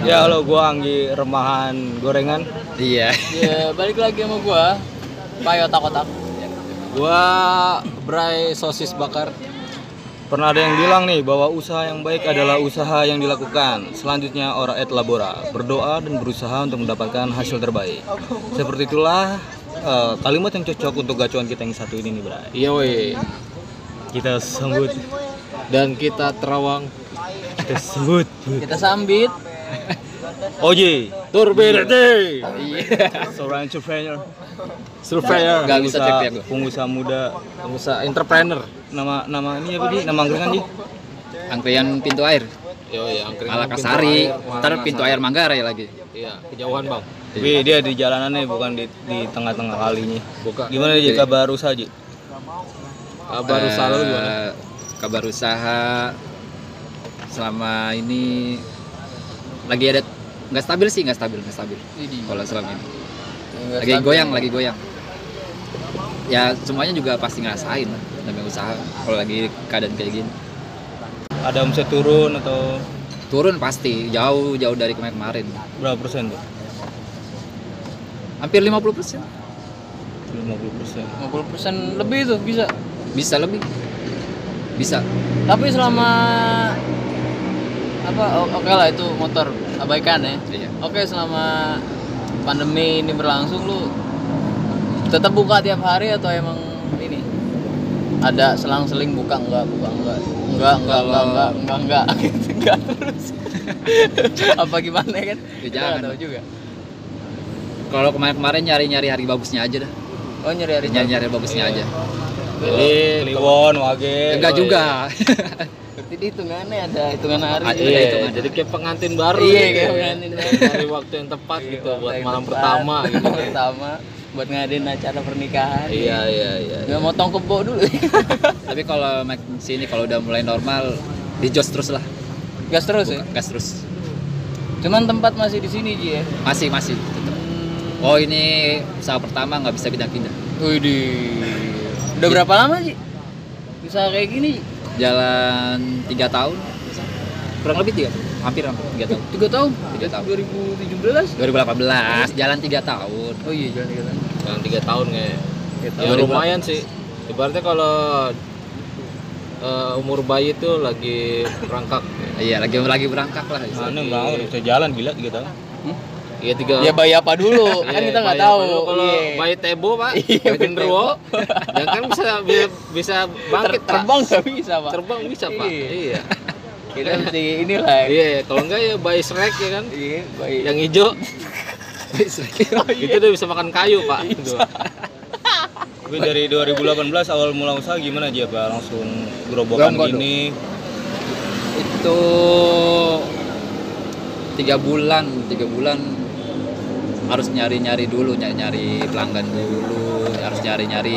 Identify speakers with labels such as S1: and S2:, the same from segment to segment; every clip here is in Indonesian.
S1: Ya halo gua Anggi Remahan Gorengan.
S2: Iya.
S3: Ya, balik lagi sama gua. Payo otak-otak.
S1: Gua Bray Sosis Bakar. Pernah ada yang bilang nih bahwa usaha yang baik adalah usaha yang dilakukan. Selanjutnya ora et labora, berdoa dan berusaha untuk mendapatkan hasil terbaik. Seperti itulah eh, kalimat yang cocok untuk gacuan kita yang satu ini nih, Bray.
S2: Iya woi.
S1: Kita sambut,
S2: Dan kita terawang
S1: kita sambut.
S3: Kita sambit.
S1: Oji,
S2: Turbirete.
S1: seorang entrepreneur,
S2: Surveyor. Gak bisa cek gua.
S1: pengusaha muda.
S2: Pengusaha entrepreneur.
S1: Nama nama ini apa sih? Nama angkringan Ji?
S4: angkringan pintu air
S2: Yo ya, angkringan
S4: Malakasari
S2: pintu air,
S4: ntar pintu air Manggarai lagi
S2: Iya, kejauhan bang.
S1: Tapi dia di jalanan nih, bukan di di tengah-tengah kalinya.
S2: Buka.
S1: Gimana Ji kabar usaha Ji?
S2: Kabar usaha lu gimana?
S4: Eh, kabar usaha selama ini lagi ada nggak stabil sih nggak stabil nggak stabil kalau selama ini. Lagi goyang lagi goyang. Ya semuanya juga pasti ngerasain lah namanya usaha kalau lagi keadaan kayak gini.
S1: Ada omset turun atau?
S4: Turun pasti jauh jauh dari kemarin kemarin
S1: berapa persen tuh?
S4: hampir 50 persen.
S1: 50 persen.
S3: 50% lebih tuh bisa.
S4: bisa lebih. Bisa.
S3: Tapi selama apa oke lah itu motor abaikan ya.
S4: iya.
S3: Oke selama pandemi ini berlangsung lu tetap buka tiap hari atau emang ini? Ada selang-seling buka enggak buka enggak? Enggak enggak enggak enggak enggak enggak. Gitu enggak terus. Apa gimana kan?
S4: Ya, jangan.
S3: nggak tahu juga.
S4: Kalau kemarin kemarin nyari nyari hari bagusnya aja dah.
S3: Oh nyari hari
S4: nyari nyari bagusnya aja.
S1: Jadi Kliwon, Wage.
S4: enggak juga
S3: berarti di hitungannya ada hitungan hari
S4: Ada
S3: juga.
S2: Iya,
S4: hitungan.
S2: jadi kayak pengantin baru.
S3: Iya,
S2: gitu.
S3: kayak pengantin baru.
S2: Dari waktu yang tepat gitu
S3: Iya,
S2: buat
S3: yang
S2: malam
S3: tepat.
S2: pertama gitu.
S3: Pertama buat ngadain acara pernikahan
S2: Iya, iya, iya.
S3: nggak motong kebo dulu
S4: tapi kalau sini kalau udah mulai normal di jos terus lah
S3: gas terus ya
S4: gas terus
S3: cuman tempat masih di sini Ji ya
S4: masih masih tetap oh ini usaha pertama nggak bisa pindah-pindah
S3: Widih. Udah berapa lama sih? Bisa kayak gini?
S4: Jalan tiga tahun kurang lebih tiga hampir hampir tiga tahun
S3: Tiga tahun?
S4: Tiga tahun.
S3: 2017?
S4: 2018 jalan tiga tahun
S3: Oh iya, jalan tiga tahun.
S2: Yang tiga tahun kayak.
S3: Tiga
S2: Ya lumayan sih. Ibaratnya kalau eh, umur bayi itu lagi berangkak.
S4: iya lagi lagi berangkat lah
S1: Mana udah bisa jalan gila gitu tahun.
S2: Iya tiga.
S3: Ya bayi apa dulu? kan
S2: Iya,
S3: kita nggak
S2: bayi
S3: tahu.
S2: Kalau
S3: Iya.
S2: bayi tebo pak,
S3: Iya,
S2: bayi
S3: bayi
S2: genderuwo, ya kan bisa bisa, bangkit
S3: Ter- terbang nggak bisa pak.
S2: Terbang bisa pak.
S3: Iya.
S2: Iya.
S3: Kita mesti inilah.
S2: Iya. Kalau enggak ya bayi Shrek ya kan,
S3: Iya, bayi.
S2: yang hijau.
S3: Oh, iya.
S2: Itu udah bisa makan kayu pak. Itu.
S1: Tapi dari 2018 awal mula usaha gimana aja Pak? Langsung gerobokan gini.
S4: itu tiga bulan tiga bulan harus nyari nyari dulu nyari nyari pelanggan dulu harus nyari nyari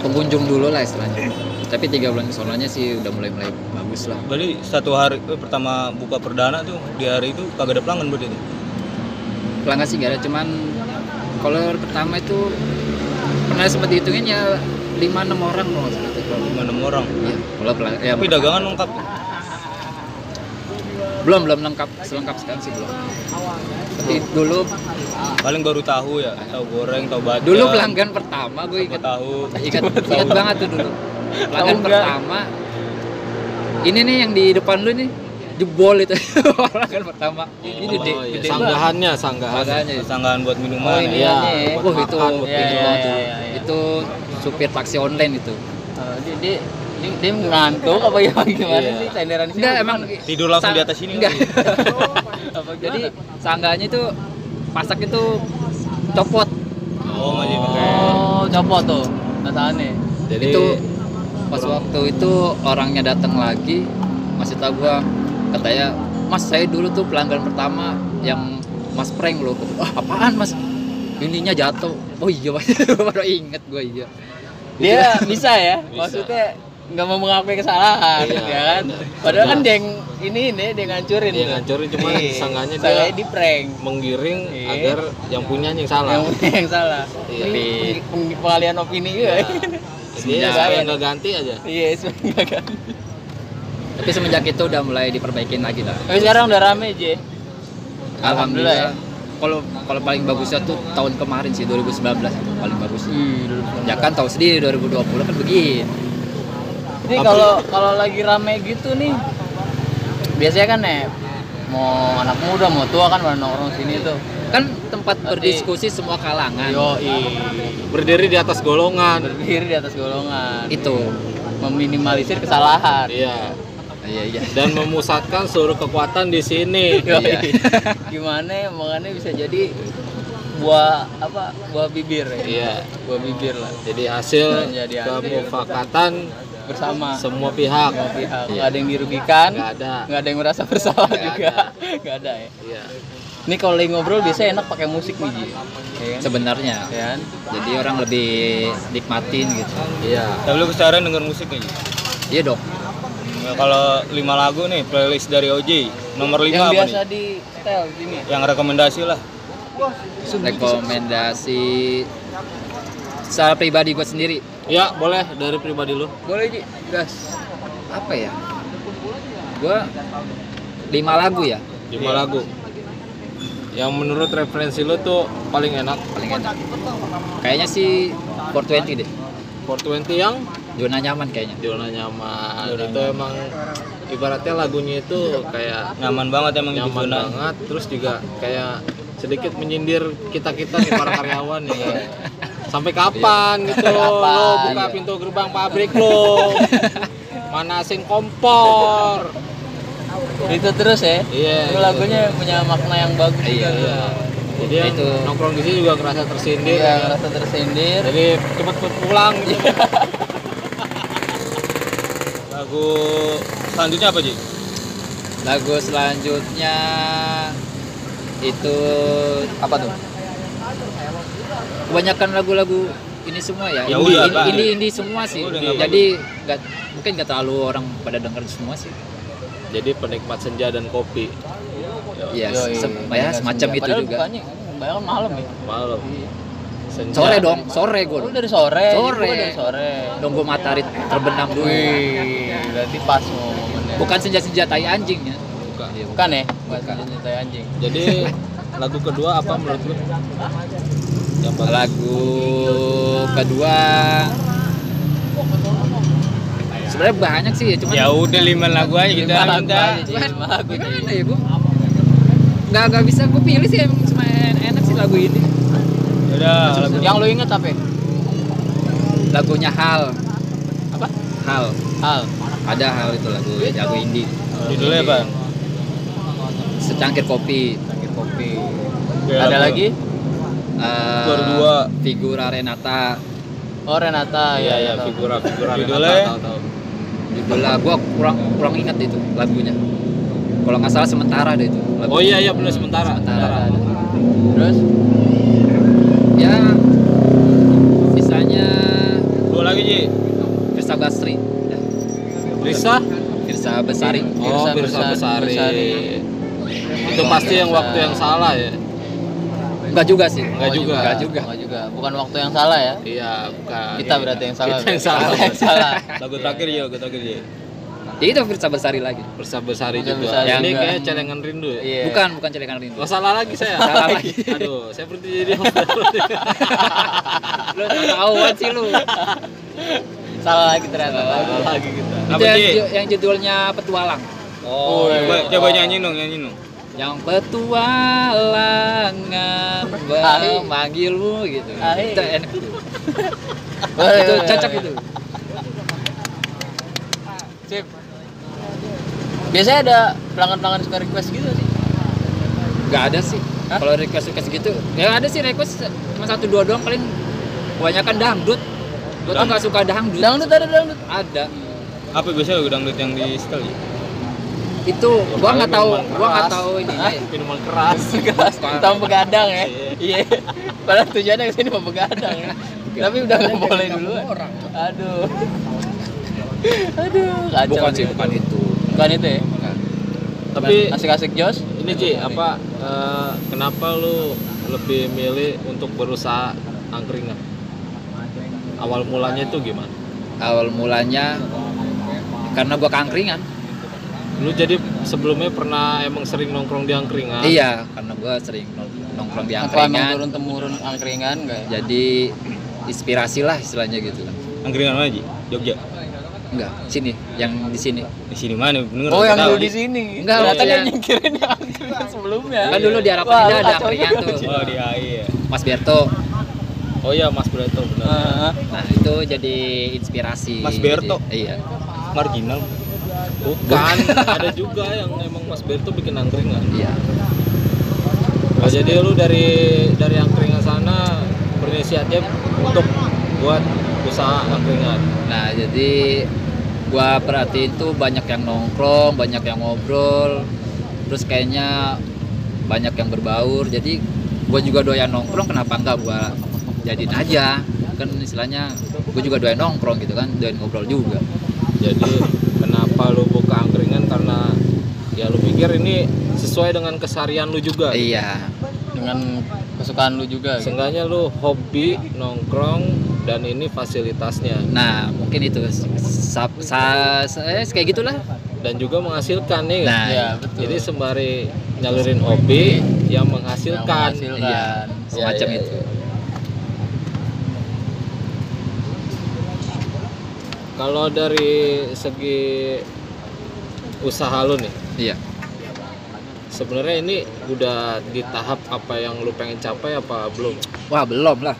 S4: pengunjung dulu lah istilahnya tapi tiga bulan kesononya sih udah mulai mulai bagus lah
S1: Berarti satu hari eh, pertama buka perdana tuh di hari itu kagak ada pelanggan berarti itu.
S4: pelanggan sih gak ada cuman kalau pertama itu pernah sempat dihitungin ya lima enam orang kalau. Kalau-
S1: Lima enam orang.
S4: Iya, kalau pelanggan ya,
S1: Tapi dagangan lengkap.
S4: Belum belum lengkap selengkap sekarang sih belum tapi dulu
S1: Paling baru tahu ya, tahu goreng, tahu bacem.
S4: dulu pelanggan pertama gue
S1: tahu
S4: ingat
S1: tahu.
S4: ingat ingat banget tuh dulu pelanggan pertama ini nih yang di depan lu nih jebol itu pelanggan pertama ini gede
S2: Oh, iya.
S4: gede
S2: Sanggahannya, sanggahan.
S1: Sanggahan buat minuman.
S3: Oh, ini
S1: ya.
S3: ya.
S2: buat
S4: wah itu
S2: buat
S3: Iya,
S4: itu,
S3: iya,
S4: itu,
S3: iya, iya.
S4: itu supir taksi online itu
S3: Oh, dia, dia, dia, dia ngantuk apa ya gimana
S2: Iya.
S3: sih senderan di sini?
S4: enggak emang
S1: Tidur langsung di atas ini.
S4: enggak
S3: apa
S4: jadi sanggahnya itu pasak itu copot
S1: Oh, masih pakai.
S3: Oh, copot tuh. Katanya.
S2: Jadi
S4: itu pas waktu itu orangnya datang lagi masih tahu gua katanya mas saya dulu tuh pelanggan pertama yang mas prank loh ah apaan mas ininya jatuh oh iya mas baru inget gua iya
S3: Dia bisa ya.
S2: Bisa.
S3: Maksudnya nggak mau mengakui kesalahan,
S2: Iya,
S3: ya kan?
S2: bener.
S3: Padahal kan dia yang ini ini dia ngancurin.
S2: Dia ngancurin, cuman
S3: Iya.
S2: sangkanya dia-
S3: di prank.
S2: menggiring
S3: Iya.
S2: agar yang punyanya yang salah.
S3: Yang yang salah.
S2: Iya.
S3: Ini peng- peng- pengalian opini.
S2: Iya.
S4: Semenjak-
S2: supaya nggak ganti aja.
S3: Iya, sebenarnya kan.
S4: Tapi semenjak itu udah mulai diperbaikin lagi lah.
S3: Tapi sekarang udah rame J. Alhamdulillah ya.
S4: Kalau kalau paling bagusnya tuh tahun kemarin sih 2019 itu paling bagus.
S3: Ih,
S4: Ya kan tahu sendiri 2020 kan begini.
S3: Jadi kalau kalau lagi rame gitu nih, biasanya kan ya mau anak muda mau tua kan pada nongkrong sini tuh.
S4: Kan tempat
S3: Berarti-
S4: berdiskusi semua kalangan.
S3: Yo
S2: Berdiri di atas golongan.
S3: berdiri di atas golongan.
S4: Itu.
S3: meminimalisir kesalahan.
S2: Iya.
S4: Iya iya.
S2: Dan memusatkan seluruh kekuatan di sini.
S3: Yo,
S4: Iya.
S3: Gimana makanya bisa jadi buah apa buah bibir ya.
S2: Iya.
S3: Buah bibir lah
S2: Jadi hasil
S3: Jadi hasil.
S2: kemufakatan
S3: bersama
S2: semua pihak.
S3: semua pihak.
S4: Iya.
S3: Nggak ada yang dirugikan,
S2: Nggak ada.
S3: nggak ada yang merasa bersalah
S2: Nggak
S3: juga. Nggak ada ya.
S2: Iya.
S3: Ini kalau lagi ngobrol biasanya enak pakai musik nih, Ji. Ya kan?
S4: Sebenarnya.
S3: Ya kan?
S4: Jadi orang lebih nikmatin gitu.
S2: Iya.
S1: Tapi lu keseharian denger musik nih.
S4: Iya dong.
S1: Nah, kalau lima lagu nih playlist dari OJ nomor
S3: Yang
S1: lima apa
S3: biasa
S1: nih?
S3: di setel di sini.
S1: Yang rekomendasi lah.
S4: Rekomendasi secara pribadi gue sendiri
S2: Ya, boleh dari pribadi lu.
S3: Boleh, Ji. Gas.
S4: apa ya? Gue lima lagu ya
S2: Lima lagu. Yang menurut referensi lu tuh paling enak.
S4: paling enak. Kayaknya sih 420 deh.
S2: 420 yang
S4: Zona nyaman kayaknya.
S2: zona nyaman. itu emang ibaratnya lagunya itu kayak
S1: Nyaman banget emang di
S2: nyaman
S1: zona.
S2: banget terus juga kayak sedikit menyindir kita kita nih para karyawan ya sampai kapan gitu
S3: Sampai kapan,
S2: lo buka
S3: iya.
S2: pintu gerbang pabrik lo manasin kompor
S3: Itu terus ya.
S2: iya
S3: Itu
S2: gitu.
S3: lagunya punya makna yang bagus
S4: Iya,
S3: juga.
S2: iya jadi yang
S4: Itu.
S2: nongkrong di sini juga kerasa tersindir
S3: Iya,
S2: ya.
S3: ngerasa tersindir.
S2: jadi cepet cepet pulang gitu.
S1: Lagu selanjutnya apa Ji?
S4: Lagu selanjutnya itu
S3: Apa tuh?
S4: Kebanyakan lagu-lagu ini semua ya.
S1: Ya
S4: indie,
S1: udah,
S4: indie,
S1: Pak.
S4: indie, indie semua sih.
S1: Udah, nggak
S4: Jadi nggak mungkin nggak terlalu orang pada denger semua sih.
S2: jadi penikmat senja dan kopi
S4: Iya,
S3: Yoi,
S4: sem- ya
S3: dengan
S4: semacam
S3: senja.
S4: itu
S3: Padahal
S4: juga.
S3: kebanyakan malam ya.
S2: malam senja
S4: Sore dong, sore gue.
S3: Oh, dari sore.
S4: Sore.
S3: Gua dari sore.
S4: Nunggu matahari terbenam dulu.
S3: Wih, berarti pas momennya.
S4: Bukan senja-senja tai anjing ya.
S2: Bukan.
S4: Iya,
S3: Bukan ya? Bukan
S4: Bukan.
S3: senjata anjing.
S2: jadi lagu kedua apa menurut lu yang bagus?
S4: Lagu kedua sebenarnya banyak sih ya, cuman
S1: Ya udah lima lagu aja kita
S3: Lima lagu aja, Lima lagu,
S4: gimana ya gue nggak nggak bisa gue pilih sih emang cuma enak sih lagu ini
S1: Ya Udah lagu
S3: Yang lu inget apa? ya?
S4: lagunya Hal
S3: Apa?
S4: Hal
S3: Hal.
S4: ada Hal itu lagu lagu indie
S1: judulnya apa?
S4: secangkir kopi
S3: Sakit kopi. Ada lagi?
S4: Eh,
S1: Baru dua.
S4: figura Renata
S3: Oh Renata
S2: Iya
S3: ya.
S2: ya figura figura tahu.
S4: judulnya gue kurang kurang ingat itu lagunya kalau nggak salah sementara deh itu lagu.
S2: Oh iya iya benar sementara.
S4: Sementara.
S3: Ada, ada. Terus
S4: ya sisanya
S1: Dua lagi Ji.
S4: Firsa Basri.
S2: Lisa?
S4: Firsa Besari
S2: Oh,
S3: Firsa
S2: Firsa
S3: Besari.
S2: Besari. Itu pasti yang waktu yang salah ya.
S4: Enggak juga sih
S2: Enggak
S3: Oh,
S2: juga.
S4: Enggak juga
S3: Enggak juga. Bukan waktu yang salah ya.
S2: Iya, bukan.
S3: Kita berarti yang salah.
S2: Kita yang salah.
S3: Kita yang salah.
S1: Lagu terakhir ya, lagu terakhir Ji.
S4: ya itu Firsa Besari lagi
S2: Firsa Besari
S3: Firsa
S2: juga.
S3: Besari
S2: Ini kayak celengan rindu ya.
S3: Iya.
S4: bukan bukan celengan rindu
S2: Oh, salah lagi saya.
S4: Salah lagi.
S2: Aduh, saya berhenti jadi
S4: lu tahuan sih lu
S3: Salah lagi ternyata.
S2: salah lagi kita.
S4: itu yang, yang judulnya petualang
S2: Oh,
S1: Coba,
S2: iya.
S1: coba nyanyi dong, nyanyi dong.
S4: Yang petualangan memanggilmu gitu.
S3: Ahi.
S4: itu enak. Itu cocok itu.
S3: Sip. Biasanya ada pelanggan-pelanggan suka request gitu sih.
S4: nggak ada sih. Kalau request request gitu ya ada sih request cuma satu dua doang paling. Kebanyakan dangdut. Gue tuh nggak suka dangdut.
S3: Dangdut ada dangdut.
S4: ada.
S1: Apa biasanya lagu dangdut yang di setel Ji?
S4: Itu gua nggak tahu gua nggak tahu ini?
S2: Minuman keras.
S3: Keras tamu begadang ya. Iya. Padahal tujuannya ke sini mau begadang ya. Tapi udah nggak boleh duluan. Aduh. Aduh, kacau.
S4: bukan sih bukan itu
S3: Bukan itu ya.
S2: Tapi
S3: asik-asik Jos.
S2: ini Ci, apa eh, kenapa lu lebih milih untuk berusaha angkringan? Awal mulanya itu gimana?
S4: awal mulanya karena gua kangkringan
S2: Lu jadi sebelumnya pernah emang sering nongkrong di angkringan?
S4: Iya, karena gua sering nong- nongkrong di
S3: Apa
S4: angkringan.
S3: turun temurun angkringan enggak ya?
S4: Jadi inspirasi lah istilahnya gitu.
S1: Angkringan mana Ji? Jogja.
S4: Enggak, sini, yang di sini.
S1: Di sini mana? Bener
S3: Oh, yang dulu di sini.
S4: Enggak,
S3: Ternyata dia
S4: yang-
S3: nyingkirin yang angkringan sebelumnya.
S4: Kan dulu di Harapan
S3: Wah,
S4: Indah
S3: lu
S4: ada angkringan tuh.
S1: Oh, di AI ya.
S4: Mas Berto.
S2: Oh iya Mas Breto benar.
S4: Nah, itu jadi inspirasi.
S1: Mas Berto?
S4: Jadi, iya.
S1: Marginal.
S2: Bukan, ada juga yang emang Mas Berto bikin angkringan.
S4: Iya.
S2: Oh, jadi lu dari dari angkringan sana berinisiatif untuk buat usaha angkringan.
S4: Nah, jadi gua perhatiin tuh banyak yang nongkrong, banyak yang ngobrol. Terus kayaknya banyak yang berbaur. Jadi gua juga doyan nongkrong, kenapa enggak gua jadiin aja? Kan istilahnya gua juga doyan nongkrong gitu kan, doyan ngobrol juga.
S2: Jadi kenapa lu buka angkringan karena ya lu pikir ini sesuai dengan keseharian lu juga.
S4: Iya.
S3: Dengan kesukaan lu juga. gitu.
S2: Seenggaknya lu hobi nongkrong dan ini fasilitasnya
S4: Nah, mungkin itu sap, sa, sa- eh, kayak gitulah.
S2: dan juga menghasilkan nih.
S4: Nah,
S3: Iya, betul.
S2: Jadi sembari nyalurin hobi yang
S3: Yang
S2: menghasilkan.
S3: menghasilkan.
S4: iya, semacam
S2: iya,
S4: itu.
S2: Kalau dari segi usaha lu nih,
S4: Iya.
S2: sebenarnya ini udah di tahap apa yang lu pengen capai apa belum?
S4: Wah, belum lah.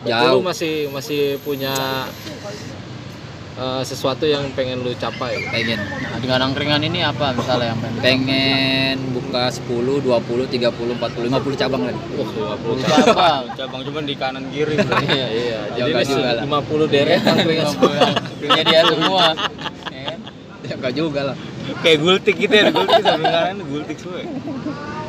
S2: Berarti lu
S4: Jauh.
S2: masih masih punya eh, sesuatu yang pengen lu capai.
S4: Pengen
S3: Nah, dengan angkringan ini apa misalnya yang pengen?
S4: pengen buka 10, 20, 30, 40, 50 cabang lagi.
S2: Wah, 50
S3: Siapa?
S1: Cabang cuma di kanan kiri.
S3: Iya,
S2: Iya, jadi ini
S4: juga lah.
S2: 50 deret angkringan.
S3: Punya dia semua. Ya kan?
S4: Ya enggak juga lah.
S1: Kayak gultik gitu ya, gultik samping kanan gultik semua. ya.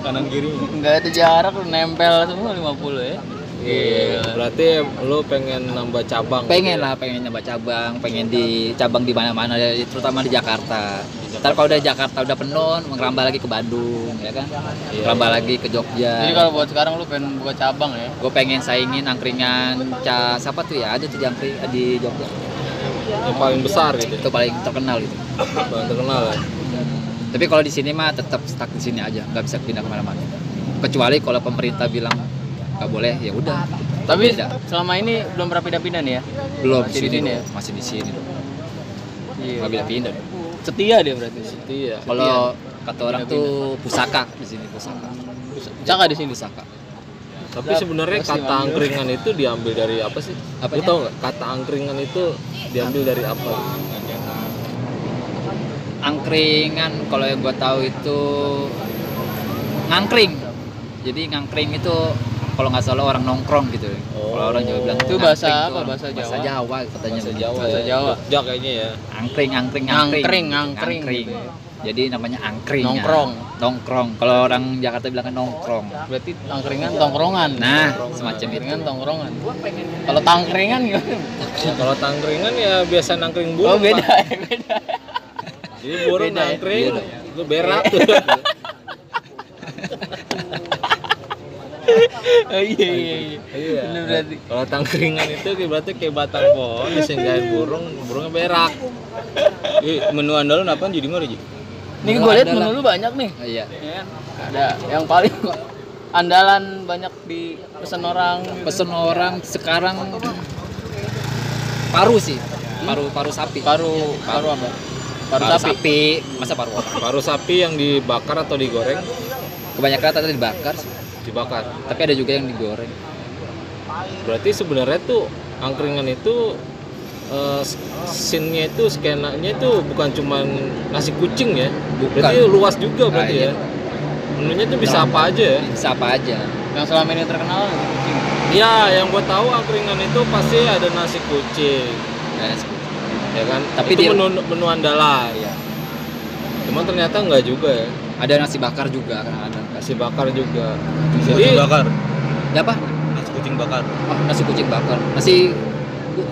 S1: Kanan kirinya.
S3: Enggak ada jarak lu nempel semua 50 ya.
S2: Iya, berarti lu pengen nambah cabang.
S4: Pengen lah, pengen nyoba cabang, pengen di cabang di mana-mana, terutama di Jakarta. Ntar kalau udah Jakarta udah penuh, merambah lagi ke Bandung, ya kan?
S2: Iya.
S4: Merambah lagi ke Jogja.
S3: Jadi kalau buat sekarang lu pengen buka cabang ya.
S4: gue pengen saingin angkringan ca siapa tuh ya ada tuh di angkring di Jogja
S2: yang paling besar gitu.
S4: itu paling terkenal gitu
S2: Paling terkenal ya.
S4: tapi kalau di sini mah tetap stuck di sini aja nggak bisa pindah ke mana-mana kecuali kalau pemerintah bilang nggak boleh ya udah
S3: Tapi
S4: Beda.
S3: selama ini belum pernah pindah-pindah nih ya.
S4: belum
S3: Masih di
S4: sini dulu.
S3: ya?
S4: masih di sini.
S3: Iya.
S4: nggak bisa pindah
S3: Setia dia berarti.
S2: Iya.
S4: kalau kata orang tuh pusaka di sini pusaka
S3: Caka di sini.
S4: pusaka
S2: Tapi sebenarnya kata angkringan itu diambil dari apa sih?
S4: Apanya?
S2: Lu tau nggak? Kata angkringan itu diambil dari apa?
S4: angkringan kalau yang gue tahu itu ngangkring jadi ngangkring itu kalau nggak salah orang nongkrong gitu
S2: Oh.
S4: kalau orang Jawa bilang
S3: Itu bahasa apa?
S4: orang-
S3: Bahasa
S4: bahasa
S3: Jawa?
S4: Jawa katanya
S2: Bahasa. Jawa.
S3: Bahasa
S2: ya.
S3: Jawa.
S2: Jogja kayaknya ya.
S4: angkring angkring
S3: Ngangkring, ngangkring.
S4: Ngangkring. Jadi namanya angkring.
S3: Nongkrong.
S4: nongkrong kalau orang Jakarta bilang nongkrong
S3: Berarti tangkringan tongkrongan.
S4: nah semacam itu
S3: Tangkringan tongkrongan. Kalau tangkringan gimana?
S2: Kalau tangkringan ya biasa nangkring burung.
S3: Oh beda
S2: Pak.
S3: ya, beda.
S2: Jadi burung
S3: Beda
S2: nangkring,
S4: Beda.
S2: itu berak.
S3: Oh iya iya iya.
S2: Iya.
S3: Berarti.
S2: Kalau tangkringan itu berarti kayak batang pohon disinggahin burung, burungnya berak.
S1: Eh, menu andalan apa jadi mana Ji?
S3: Nih gue lihat menu lu banyak nih.
S4: Oh, iya
S3: Ya kan? Ada yang paling andalan banyak di pesan orang.
S4: pesen orang sekarang paru sih paru paru sapi
S3: Paru paru apa? Paru,
S4: paru
S3: sapi.
S4: sapi masa paru orang
S2: Paru sapi yang dibakar atau digoreng?
S4: kebanyakan rata dibakar sih.
S2: Dibakar.
S4: tapi ada juga yang digoreng
S2: Berarti sebenarnya tuh angkringan itu eh, scene-nya itu skenanya itu bukan cuman nasi kucing ya.
S4: Bukan.
S2: Berarti luas juga
S4: Nah,
S2: berarti
S4: iya.
S2: ya. Menunya tuh bisa apa aja ya.
S4: bisa apa aja
S3: Yang selama ini terkenal kucing.
S2: Iya, yang gue tahu angkringan itu pasti ada nasi kucing,
S4: Kayak
S2: ya kan?
S4: Tapi
S2: itu
S4: dia-
S2: menu menu andalan.
S4: Iya.
S2: Cuman ternyata enggak juga ya.
S4: ada nasi bakar juga kan ada
S2: Nasi bakar juga.
S1: Nasi
S2: Jadi
S1: kucing bakar.
S4: ada apa
S1: Nasi kucing bakar.
S4: oh, nasi kucing bakar nasi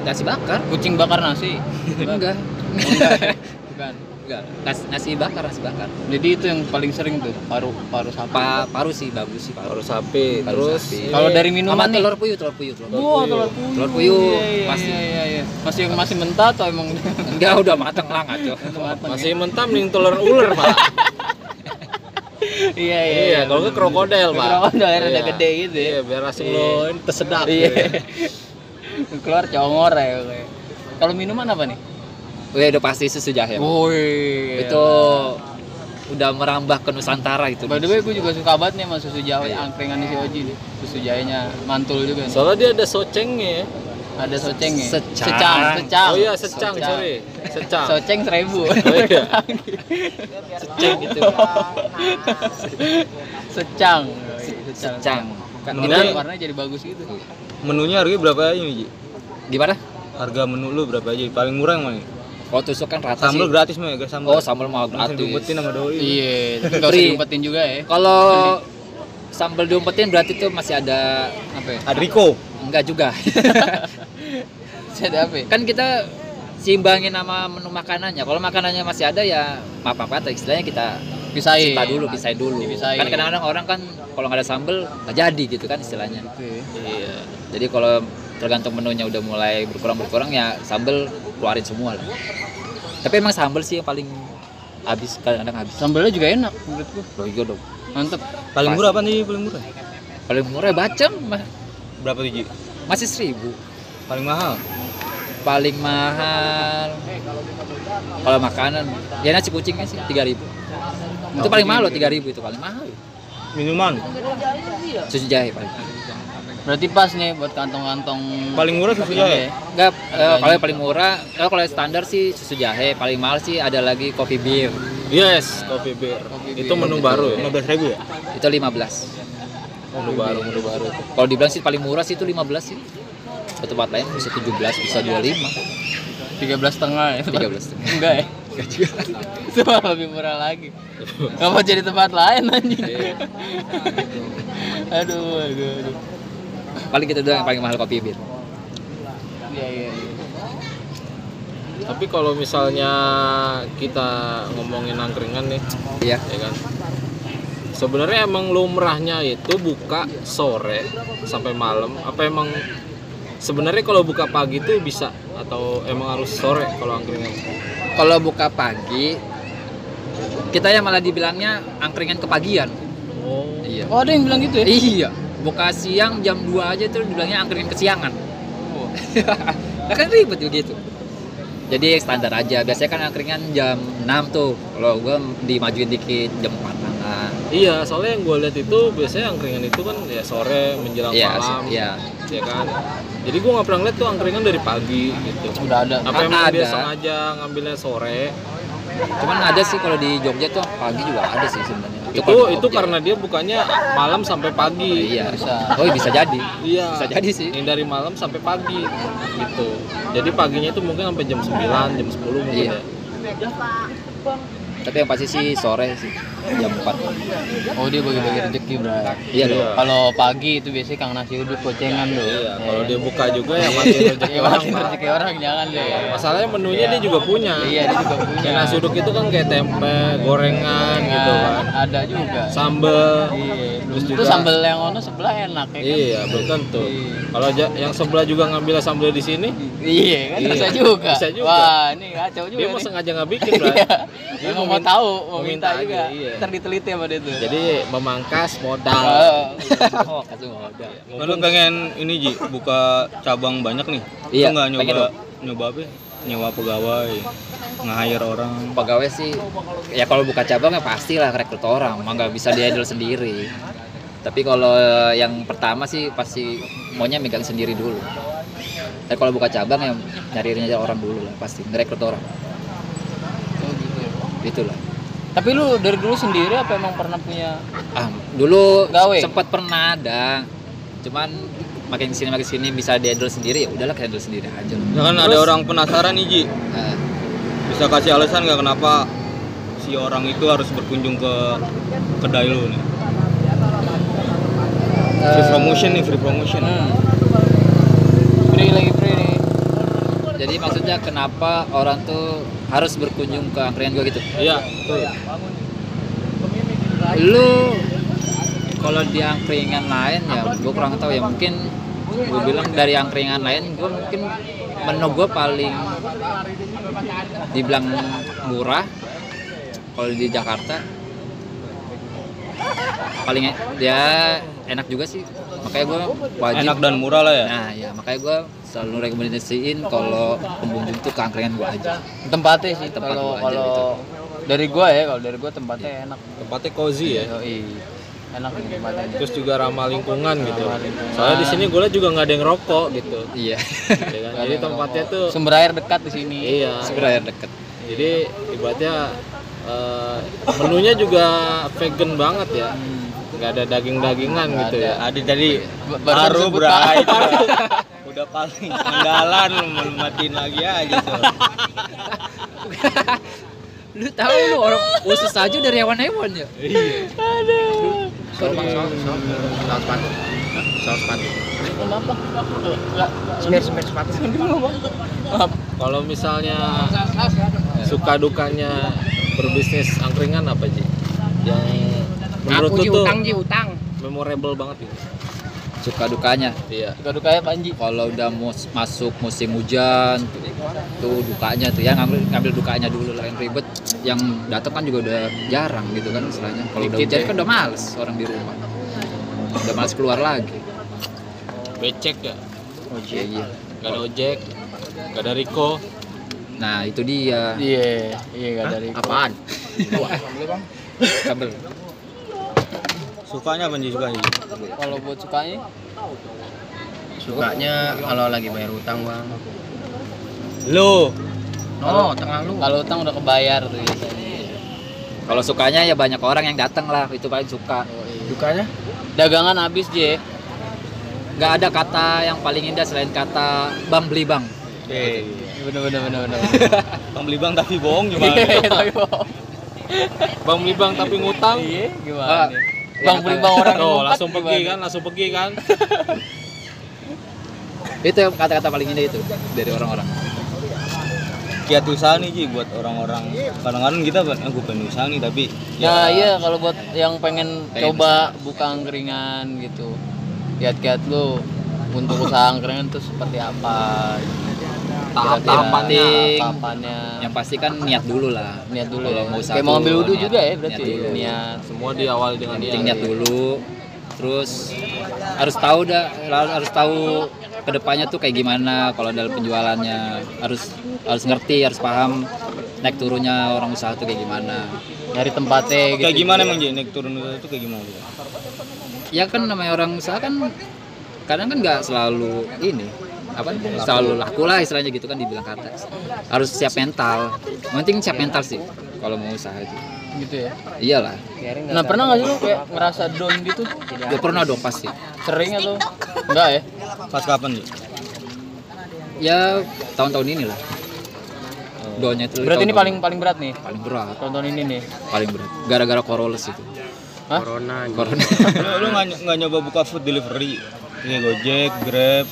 S4: nasi bakar
S3: Kucing bakar nasi.
S4: enggak
S3: Bukan.
S4: nasi Enggak, nasi, nasi bakar, nasi bakar.
S3: Jadi itu yang paling sering tuh paru paru sapi.
S4: Pa, paru sih bagus sih paru.
S2: Baru sapi,
S4: Paru
S2: terus.
S3: Kalau dari minuman nih.
S4: telur puyuh, telur puyuh, telur puyuh.
S3: Wah, telur puyuh.
S4: Telur puyuh,
S3: Iya, iya,
S4: pasti.
S3: Iya, iya, iya. Masih yang masih mentah atau emang
S4: Enggak, udah mateng lah ngaco.
S3: matang?
S2: masih mentah mending telur ular, Pak.
S3: Iya, iya.
S2: Iya, kalau ke krokodil, Pak.
S3: Krokodil
S2: Iya.
S3: gede gitu ya.
S2: Iya, biar asing
S3: Iya.
S2: lo ini tersedak.
S3: Iya.
S2: gitu.
S3: Keluar congor ya kayak. Kalau minuman apa nih?
S4: Wih, udah pasti susu jahe.
S3: Woi.
S4: Itu udah merambah ke Nusantara itu.
S3: By the way, gue juga suka banget nih sama susu jahe angkringan si Oji nih. Susu jahenya mantul juga. nih.
S2: Soalnya dia ada socengnya ya.
S3: Ada socengnya.
S4: Secang.
S3: secang, secang.
S2: Oh iya, secang, sorry. Secang.
S3: Soceng seribu.
S2: Oh iya.
S3: secang gitu. secang.
S4: Secang.
S3: Kan
S1: ini
S3: warnanya jadi bagus gitu.
S1: Menunya harganya berapa aja nih, Ji?
S4: Gimana?
S1: Harga menu lu berapa aja? Paling murah yang mana?
S4: Kalau tusuk kan rata
S1: Sambal
S4: sih.
S1: gratis mah ya, sambal.
S4: Oh, sambal mau
S1: Langsung
S4: gratis.
S1: diumpetin sama doi.
S3: Iya, tapi nggak usah diumpetin juga ya.
S4: Kalau sambal diumpetin berarti tuh masih ada
S3: Apa ya?
S1: Ada Rico.
S4: enggak juga.
S3: Masih ada apa ya?
S4: kan kita seimbangin sama menu makanannya. Kalau makanannya masih ada ya apa-apa atau istilahnya kita
S3: Pisahin.
S4: cita dulu, pisahin dulu. Kan kadang-kadang orang kan kalau nggak ada sambal nggak jadi gitu kan istilahnya. Iya. Jadi kalau tergantung menunya udah mulai berkurang-berkurang ya sambal keluarin semua lah. Tapi emang sambal sih yang paling habis kadang-kadang habis.
S3: Sambelnya juga enak menurutku.
S4: Loh iya dong.
S3: Mantep.
S1: Paling
S4: Pas.
S1: murah apa nih? Paling murah?
S4: Paling murah bacem
S1: Berapa tuh, Ji?
S4: masih seribu.
S1: Paling mahal?
S4: Paling mahal kalau makanan ya nasi kucingnya sih tiga ribu. Itu paling mahal loh tiga ribu itu paling mahal.
S1: Minuman?
S4: Susu jahe paling.
S3: Berarti pas nih buat kantong-kantong
S1: Paling murah susu jahe?
S4: Enggak, eh, kalau yang paling murah, kalau yang standar sih susu jahe, paling mahal sih ada lagi kopi bir.
S2: Yes, kopi beer. Itu menu baru ya.
S1: 15 ribu ya?
S4: Itu 15.
S2: Menu baru, menu baru.
S4: Kalau dibilang sih paling murah sih itu 15 sih. Ke tempat lain bisa 17, bisa 25,
S3: 13 setengah ya.
S4: 13.
S3: Enggak ya? Itu malah lebih murah lagi. Nggak mau jadi tempat lain anjing. aduh, aduh, aduh.
S4: Paling kita doang yang paling mahal kopi bir.
S3: Iya, iya, iya.
S2: Tapi kalau misalnya kita ngomongin angkringan nih,
S4: Iya.
S2: ya kan. Sebenarnya emang lumrahnya itu buka sore sampai malam. Apa emang sebenarnya kalau buka pagi tuh bisa atau emang harus sore kalau angkringan?
S4: Kalau buka pagi, kita ya malah dibilangnya angkringan kepagian.
S2: Oh,
S4: Iya.
S3: Oh, ada yang bilang gitu ya?
S4: Iya. Buka siang jam 2 aja tuh dibilangnya angkringan kesiangan.
S3: Oh.
S4: Nah kan ribet begitu. Jadi standar aja. Biasanya kan angkringan jam 6 tuh. Kalau gua dimajuin dikit jam 4 nah.
S2: Iya, soalnya yang gue lihat itu biasanya angkringan itu kan ya sore menjelang
S4: Iya,
S2: malam,
S4: iya.
S2: Ya kan. Jadi gue nggak pernah lihat tuh angkringan dari pagi gitu.
S3: Udah ada.
S2: Apa emang dia
S4: ada.
S2: sengaja ngambilnya sore?
S4: Cuman ada sih kalau di Jogja tuh pagi juga ada sih sebenarnya.
S2: Itu itu karena dia bukannya malam sampai pagi.
S4: iya.
S3: Bisa.
S4: Oh, bisa jadi.
S2: Iya.
S4: Bisa jadi sih.
S2: Ini dari malam sampai pagi gitu. Jadi paginya itu mungkin sampai jam 9, jam 10 mungkin
S4: Iya.
S2: ya.
S4: Tapi yang pasti sih sore sih jam 4.
S3: Oh, dia bagi-bagi rezeki, Bro.
S4: Iya dong.
S3: Kalau pagi itu biasanya Kang Nasi Uduk gocengan tuh.
S2: Iya, kalau
S3: Ya.
S2: dia buka juga ya mati rezeki
S3: Ya,
S2: orang.
S3: rezeki orang jangan deh.
S2: Masalahnya menunya dia juga punya.
S3: Iya, dia juga punya.
S2: Kayak nasi uduk itu kan kayak tempe, gorengan gitu kan.
S3: Ada juga.
S2: Sambel.
S3: Iya.
S2: Terus
S3: itu
S2: juga
S3: sambal yang ono sebelah enak ya kan?
S2: Iya, belum tentu. Kalau yang sebelah juga ngambil sambel di sini,
S3: Iya kan
S2: Iya.
S3: bisa juga.
S2: Bisa juga.
S3: Wah, ini kacau juga.
S2: dia mau sengaja nggak bikin.
S3: Iya.
S2: Mau
S3: tahu, mau minta,
S2: minta
S3: juga.
S2: aja, iya.
S3: Ntar diteliti sama dia tuh.
S2: Jadi memangkas modal.
S3: Oh.
S4: Oh, kasih modal.
S1: Lu pengen ini Ji, buka cabang banyak nih.
S4: Iya,
S1: Lu nggak
S4: pengen
S1: nyoba
S4: dong.
S1: nyoba apa? ya? Nyewa pegawai, nge-hire orang.
S4: Pegawai sih ya kalau buka cabang ya pasti lah rekrut orang, mah nggak bisa di-handle sendiri. Tapi kalau yang pertama sih pasti maunya megang sendiri dulu. Tapi kalau buka cabang ya nyari nyari orang dulu lah pasti ngerekrut orang. Itulah.
S3: Tapi lu dari dulu sendiri apa emang pernah punya
S4: Ah, dulu
S3: Gawe?
S4: sempat pernah ada. Cuman makin ke sini makin ke sini bisa di-handle sendiri ya udahlah handle sendiri aja.
S1: Ya kan ada orang penasaran nih Ji,
S4: Nah,
S1: bisa kasih alasan nggak kenapa si orang itu harus berkunjung ke kedai lu nih? Free
S3: Eh,
S1: promotion nih, free promotion.
S3: Hmm. Free lagi free nih.
S4: Jadi maksudnya kenapa orang tuh harus berkunjung ke angkringan gua gitu?
S2: Iya.
S4: Lu kalau di angkringan lain ya gua kurang tahu ya mungkin gue bilang dari angkringan lain gue mungkin menu gue paling dibilang murah kalau di Jakarta paling e- ya enak juga sih makanya gue wajib
S1: Enak dan murah lah ya.
S4: nah ya makanya gue selalu rekomendasiin kalau pengunjung tuh ke angkringan gue aja
S3: Tempatnya sih
S4: Tempat
S3: kalau
S4: gua aja
S3: kalau
S4: gitu.
S3: dari gua ya, kalau dari gua tempatnya enak.
S2: Tempatnya cozy ya.
S3: Yoi. Enak nih tempatnya.
S2: Terus juga ramah lingkungan gitu.
S3: Lingkungan.
S2: Soalnya di sini gue juga nggak ada yang rokok gitu.
S4: iya
S2: Ya kan? Jadi tempatnya tuh
S3: Sumber air dekat di sini.
S2: iya.
S4: sebenarnya deket
S2: Jadi ibaratnya eh, menunya juga vegan banget ya. Nggak ada daging-dagingan gitu ya.
S1: Adi tadi
S3: Ba- baru
S1: bray. Udah paling andalan lu matiin lagi aja tuh.
S4: lu tahu lu orang usus aja dari hewan-hewan ya
S5: Soal bang, soal, soal, soal sepatu. Soal sepatu.
S3: Kenapa?
S5: Semir, semir sepatu.
S2: Kalau misalnya suka dukanya berbisnis angkringan apa sih? Yang menurut lu
S5: ji
S2: tuh
S5: utang, ji utang.
S2: memorable banget gitu.
S4: Suka dukanya
S2: Iya.
S3: Suka dukanya Panji.
S4: kalau udah mus- masuk musim hujan tuh dukanya tuh ya ngambil ngambil dukanya dulu lah yang ribet yang datang kan juga udah jarang gitu kan istilahnya kalau udah hujan
S5: ya.
S4: kan udah males orang di rumah udah males keluar lagi
S2: Becek ya?
S4: iya iya
S2: Gak ada ojek, gak ada Riko.
S4: nah itu dia
S3: Iya, iya gak dari.
S5: Apaan?
S4: kabel
S1: Sukanya apa sih suka sih?
S3: Kalau buat sukanya
S5: Sukanya kalau lagi bayar utang bang.
S1: Lu
S5: No, tengah lu.
S3: kalau utang udah kebayar tuh biasanya.
S4: kalau sukanya ya banyak orang yang datang lah itu paling suka
S5: Dukanya?
S3: Dagangan habis, Je.
S4: nggak ada kata yang paling indah selain kata bang beli bang
S1: eh
S3: Bener bener bener bener.
S1: Bang beli bang tapi bohong gimana?
S3: Iya, tapi bohong.
S2: Bang beli bang tapi ngutang.
S3: Iya,
S4: Ah,
S3: gimana nih?
S4: Ya,
S3: Bang beli bang orang
S2: Oh, langsung pergi
S3: gimana?
S2: kan, langsung pergi kan.
S4: itu yang kata-kata paling indah itu dari orang-orang
S1: Kiat usaha nih Ji buat orang-orang. Kadang-kadang kita aku pengen usaha nih tapi
S3: Nah iya kalau buat yang pengen
S4: Pengen
S3: coba buka angkringan gitu Kiat-kiat lu untuk usaha angkringan tuh seperti apa
S2: Tahap-tahapannya.
S3: Tahapannya.
S4: Yang pasti kan niat dulu lah.
S3: Niat dulu
S4: Kalau
S3: ya.
S4: mau
S3: Kayak mau ambil wudhu
S4: niat-
S3: juga ya berarti
S4: niat dulu.
S3: Niat.
S2: Semua diawali dengan
S4: penting niat dulu. Terus harus tahu dah harus, tahu ke depannya tuh kayak gimana. Kalau dalam penjualannya harus harus ngerti harus paham naik turunnya orang usaha tuh kayak gimana.
S3: Nyari tempatnya gitu
S1: kayak gimana emang Ji? Naik turun itu kayak gimana? Gitu?
S4: ya kan namanya orang usaha kan kadang kan nggak selalu ini apa selalu laku lah istilahnya gitu kan dibilang kata harus siap mental penting siap mental sih kalau mau usaha itu
S3: Gitu ya
S4: iyalah
S3: Nah pernah gak sih lu kayak ngerasa down gitu?
S4: ya pernah dong pasti
S3: Sering atau? Enggak ya?
S1: Pas kapan Ji?
S4: ya tahun-tahun ini lah doanya itu
S3: Berarti ini
S4: tahun-tahun
S3: paling paling berat nih
S4: paling berat
S3: Tonton ini nih
S4: paling berat gara-gara coroles itu
S3: Hah?
S5: Corona.
S4: corona
S1: lu lu nggak nggak nyoba buka food delivery? Kayak Gojek, Grab.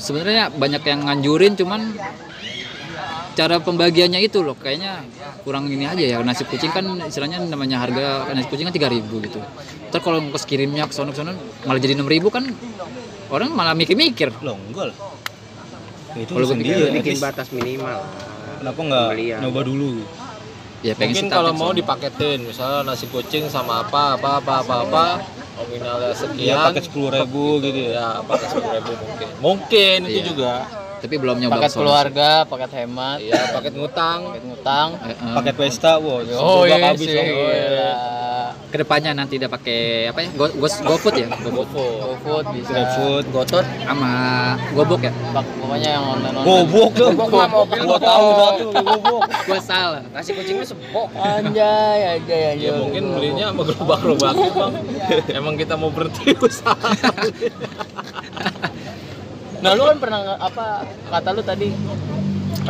S4: Sebenarnya banyak yang nganjurin cuman cara pembagiannya itu loh kayaknya kurang ini aja ya nasi kucing kan istilahnya namanya harga nasi kucing kan 3000 gitu terus kalau ngkos kirimnya ke sono ke sono malah jadi 6000 kan orang malah mikir-mikir
S1: Loh enggak lah. Ya, itu
S4: Kalau
S1: at
S5: bikin batas minimal.
S1: Kenapa nggak nyoba dulu?
S4: Ya pengen
S2: Mungkin kalau mau dipaketin, misalnya nasi kucing sama apa apa apa apa apa, nominalnya sekian.
S1: Iya pakai sepuluh ribu gitu ya.
S2: Ya, pakai sepuluh ribu mungkin. Mungkin itu
S4: Iya.
S2: juga.
S4: Tapi belum nyoba
S3: Paket keluarga, paket hemat,
S2: Iya, paket ngutang.
S3: paket ngutang
S4: Eh, eh.
S1: Paket pesta, wow.
S3: Oh
S1: sebelum
S3: iya
S1: habis
S3: sih
S1: dong.
S3: gila.
S4: ke depannya nanti udah pakai apa ya go, go, GoFood ya GoFood
S2: GoFood.
S3: GoFood bisa
S1: GrabFood.
S3: Gotot
S4: sama Gobok ya
S3: Pak- pokoknya yang online online
S1: Gobok dong.
S5: Gobok mah mobil
S1: Gua tahu satu gobok.
S4: gua salah
S5: Nasi kucingnya sebok.
S3: Anjay, anjay, anjay.
S2: Ya mungkin belinya sama gerobak-gerobak bang. Emang kita mau berhenti usaha.
S3: Nah, lu kan pernah apa kata lu tadi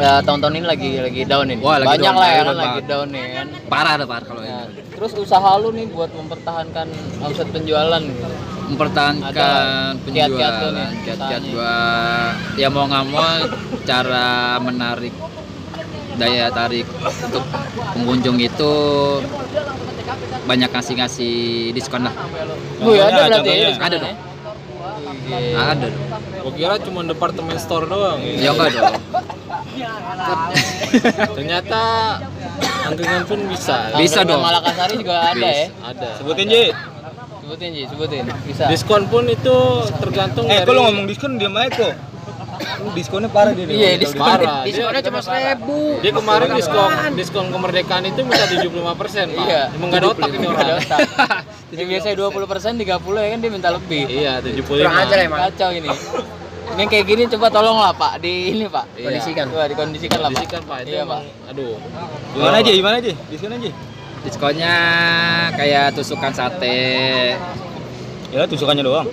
S3: ya tahun-tahun ini lagi lagi down ini.
S4: Wah, lagi
S3: Banyak
S4: down,
S3: lah ya
S4: lagi
S3: kan
S4: down
S3: lagi down nih kan.
S4: parah ada parah kalau
S3: Nah,
S4: ini
S3: terus usaha lu nih buat mempertahankan omset penjualan gitu.
S4: mempertahankan
S3: Ada kiat-kiat
S4: penjualan
S3: lu nih,
S4: kiat-kiat gua ya mau nggak mau cara menarik daya tarik untuk pengunjung itu banyak ngasih ngasih diskon lah
S3: Bu ya ada berarti ya?
S4: Ada dong.
S3: Iya.
S4: ada dong
S2: Gua kira cuma departemen store doang.
S4: ya enggak dong
S2: Ternyata angkringan pun bisa.
S4: Bisa dong.
S3: Malakasari juga ada ya.
S2: Ada.
S1: Sebutin Ji.
S3: Sebutin Ji, sebutin. Bisa.
S2: Diskon pun itu tergantung
S1: Eh,
S2: dari
S1: kalau ngomong diskon diam aja kok. Lu diskonnya parah dia.
S3: Iya, diskon.
S2: parah.
S5: Diskonnya cuma seribu.
S2: Dia kemarin diskon diskon kemerdekaan itu minta 75 persen, Pak.
S3: Iya.
S2: Emang ada otak ini orang.
S3: ada otak. Yang biasanya 20 persen, 30 ya kan dia minta lebih.
S2: Iya, 75.
S5: Kurang ajar emang.
S3: Kacau ini. Ini kayak gini coba tolonglah Pak di ini Pak.
S2: Iya.
S5: Kondisikan.
S3: Coba dikondisikan lah Pak.
S2: Kondisikan, Pak. Itu
S3: Iya Pak.
S2: aduh.
S1: Gimana aja? Gimana aja? Diskon aja.
S4: diskonnya kayak tusukan sate
S1: Ya tusukannya doang.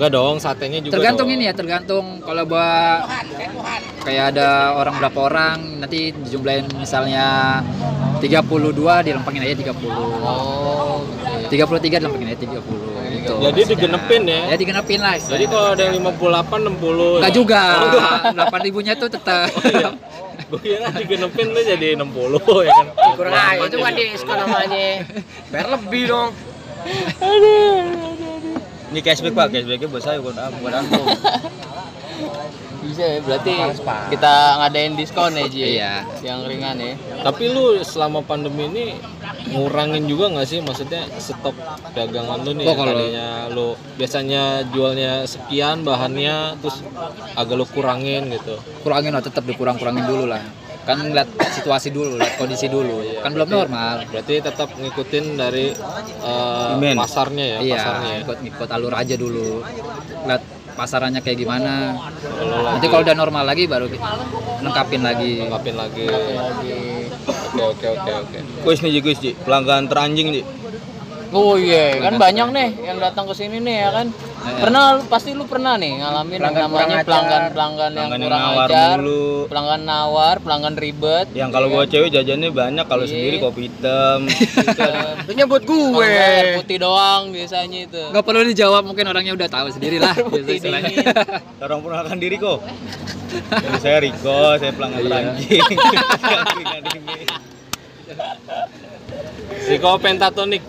S2: Enggak dong, satenya juga
S4: tergantung
S2: dong.
S4: ini ya tergantung kalau buat kayak ada orang berapa orang nanti dijumlahin misalnya 32 dilempangin aja 30
S3: Oh, oke.
S4: 33 dilempangin aja 30 gitu
S2: Jadi digenepin ya.
S4: ya digenapin lah
S2: Jadi kalau ada yang 58 60.
S4: Enggak
S2: ya?
S4: juga
S2: Oh, enggak.
S4: 8 ribunya tuh tetap
S2: Oh, iya. Gue kira digenepin tuh jadi 60 ya kan.
S5: Kurang aja itu kan diskon namanya. Bayar lebih dong.
S1: Ini cashback Pak, cashbacknya buat saya bukan ah, bukan aku.
S3: Bisa ya, berarti kita ngadain diskon ya Ji.
S4: Iya.
S3: Yang ringan ya.
S2: Tapi lu selama pandemi ini ngurangin juga nggak sih maksudnya stok dagangan lu nih
S4: Oh, kalau-
S2: tadinya lu biasanya jualnya sekian bahannya terus agak lu kurangin gitu.
S4: kurangin lah tetap dikurang-kurangin dulu lah kan lihat situasi dulu lihat kondisi dulu
S2: Iya,
S4: kan belum normal
S2: Berarti tetap ngikutin dari uh,
S1: Demand.
S2: pasarnya ya,
S4: iya
S2: pasarnya. ya.
S4: ikut ikut alur aja dulu lihat pasarannya kayak gimana
S2: Kalau
S4: nanti kalau udah normal lagi baru lengkapin lagi
S2: lengkapin lagi. Oke oke oke oke.
S1: Kuis nih Ji, kuis Ji. Pelanggan teranjing Ji.
S3: Oh iya, kan banyak nih yang datang ke sini nih ya kan. Pernah lu- pasti lu pernah nih ngalamin yang
S5: Pelanggan kurang
S3: namanya yang
S1: Pelanggan yang
S3: kurang
S1: nawar
S3: ajar,
S1: mulu.
S3: pelanggan nawar, pelanggan ribet.
S1: Yang kalau gua cewek jajannya banyak, kalau
S3: Iya.
S1: sendiri kopi hitam.
S5: Itu nyebut gue.
S3: air putih doang biasanya itu.
S4: nggak perlu dijawab mungkin orangnya udah tahu sendiri lah.
S1: Orang perkenalkan diri kok. Jadi saya Riko, saya pelanggan teranjing. Angkringan ini.
S2: Rico Pentatonik.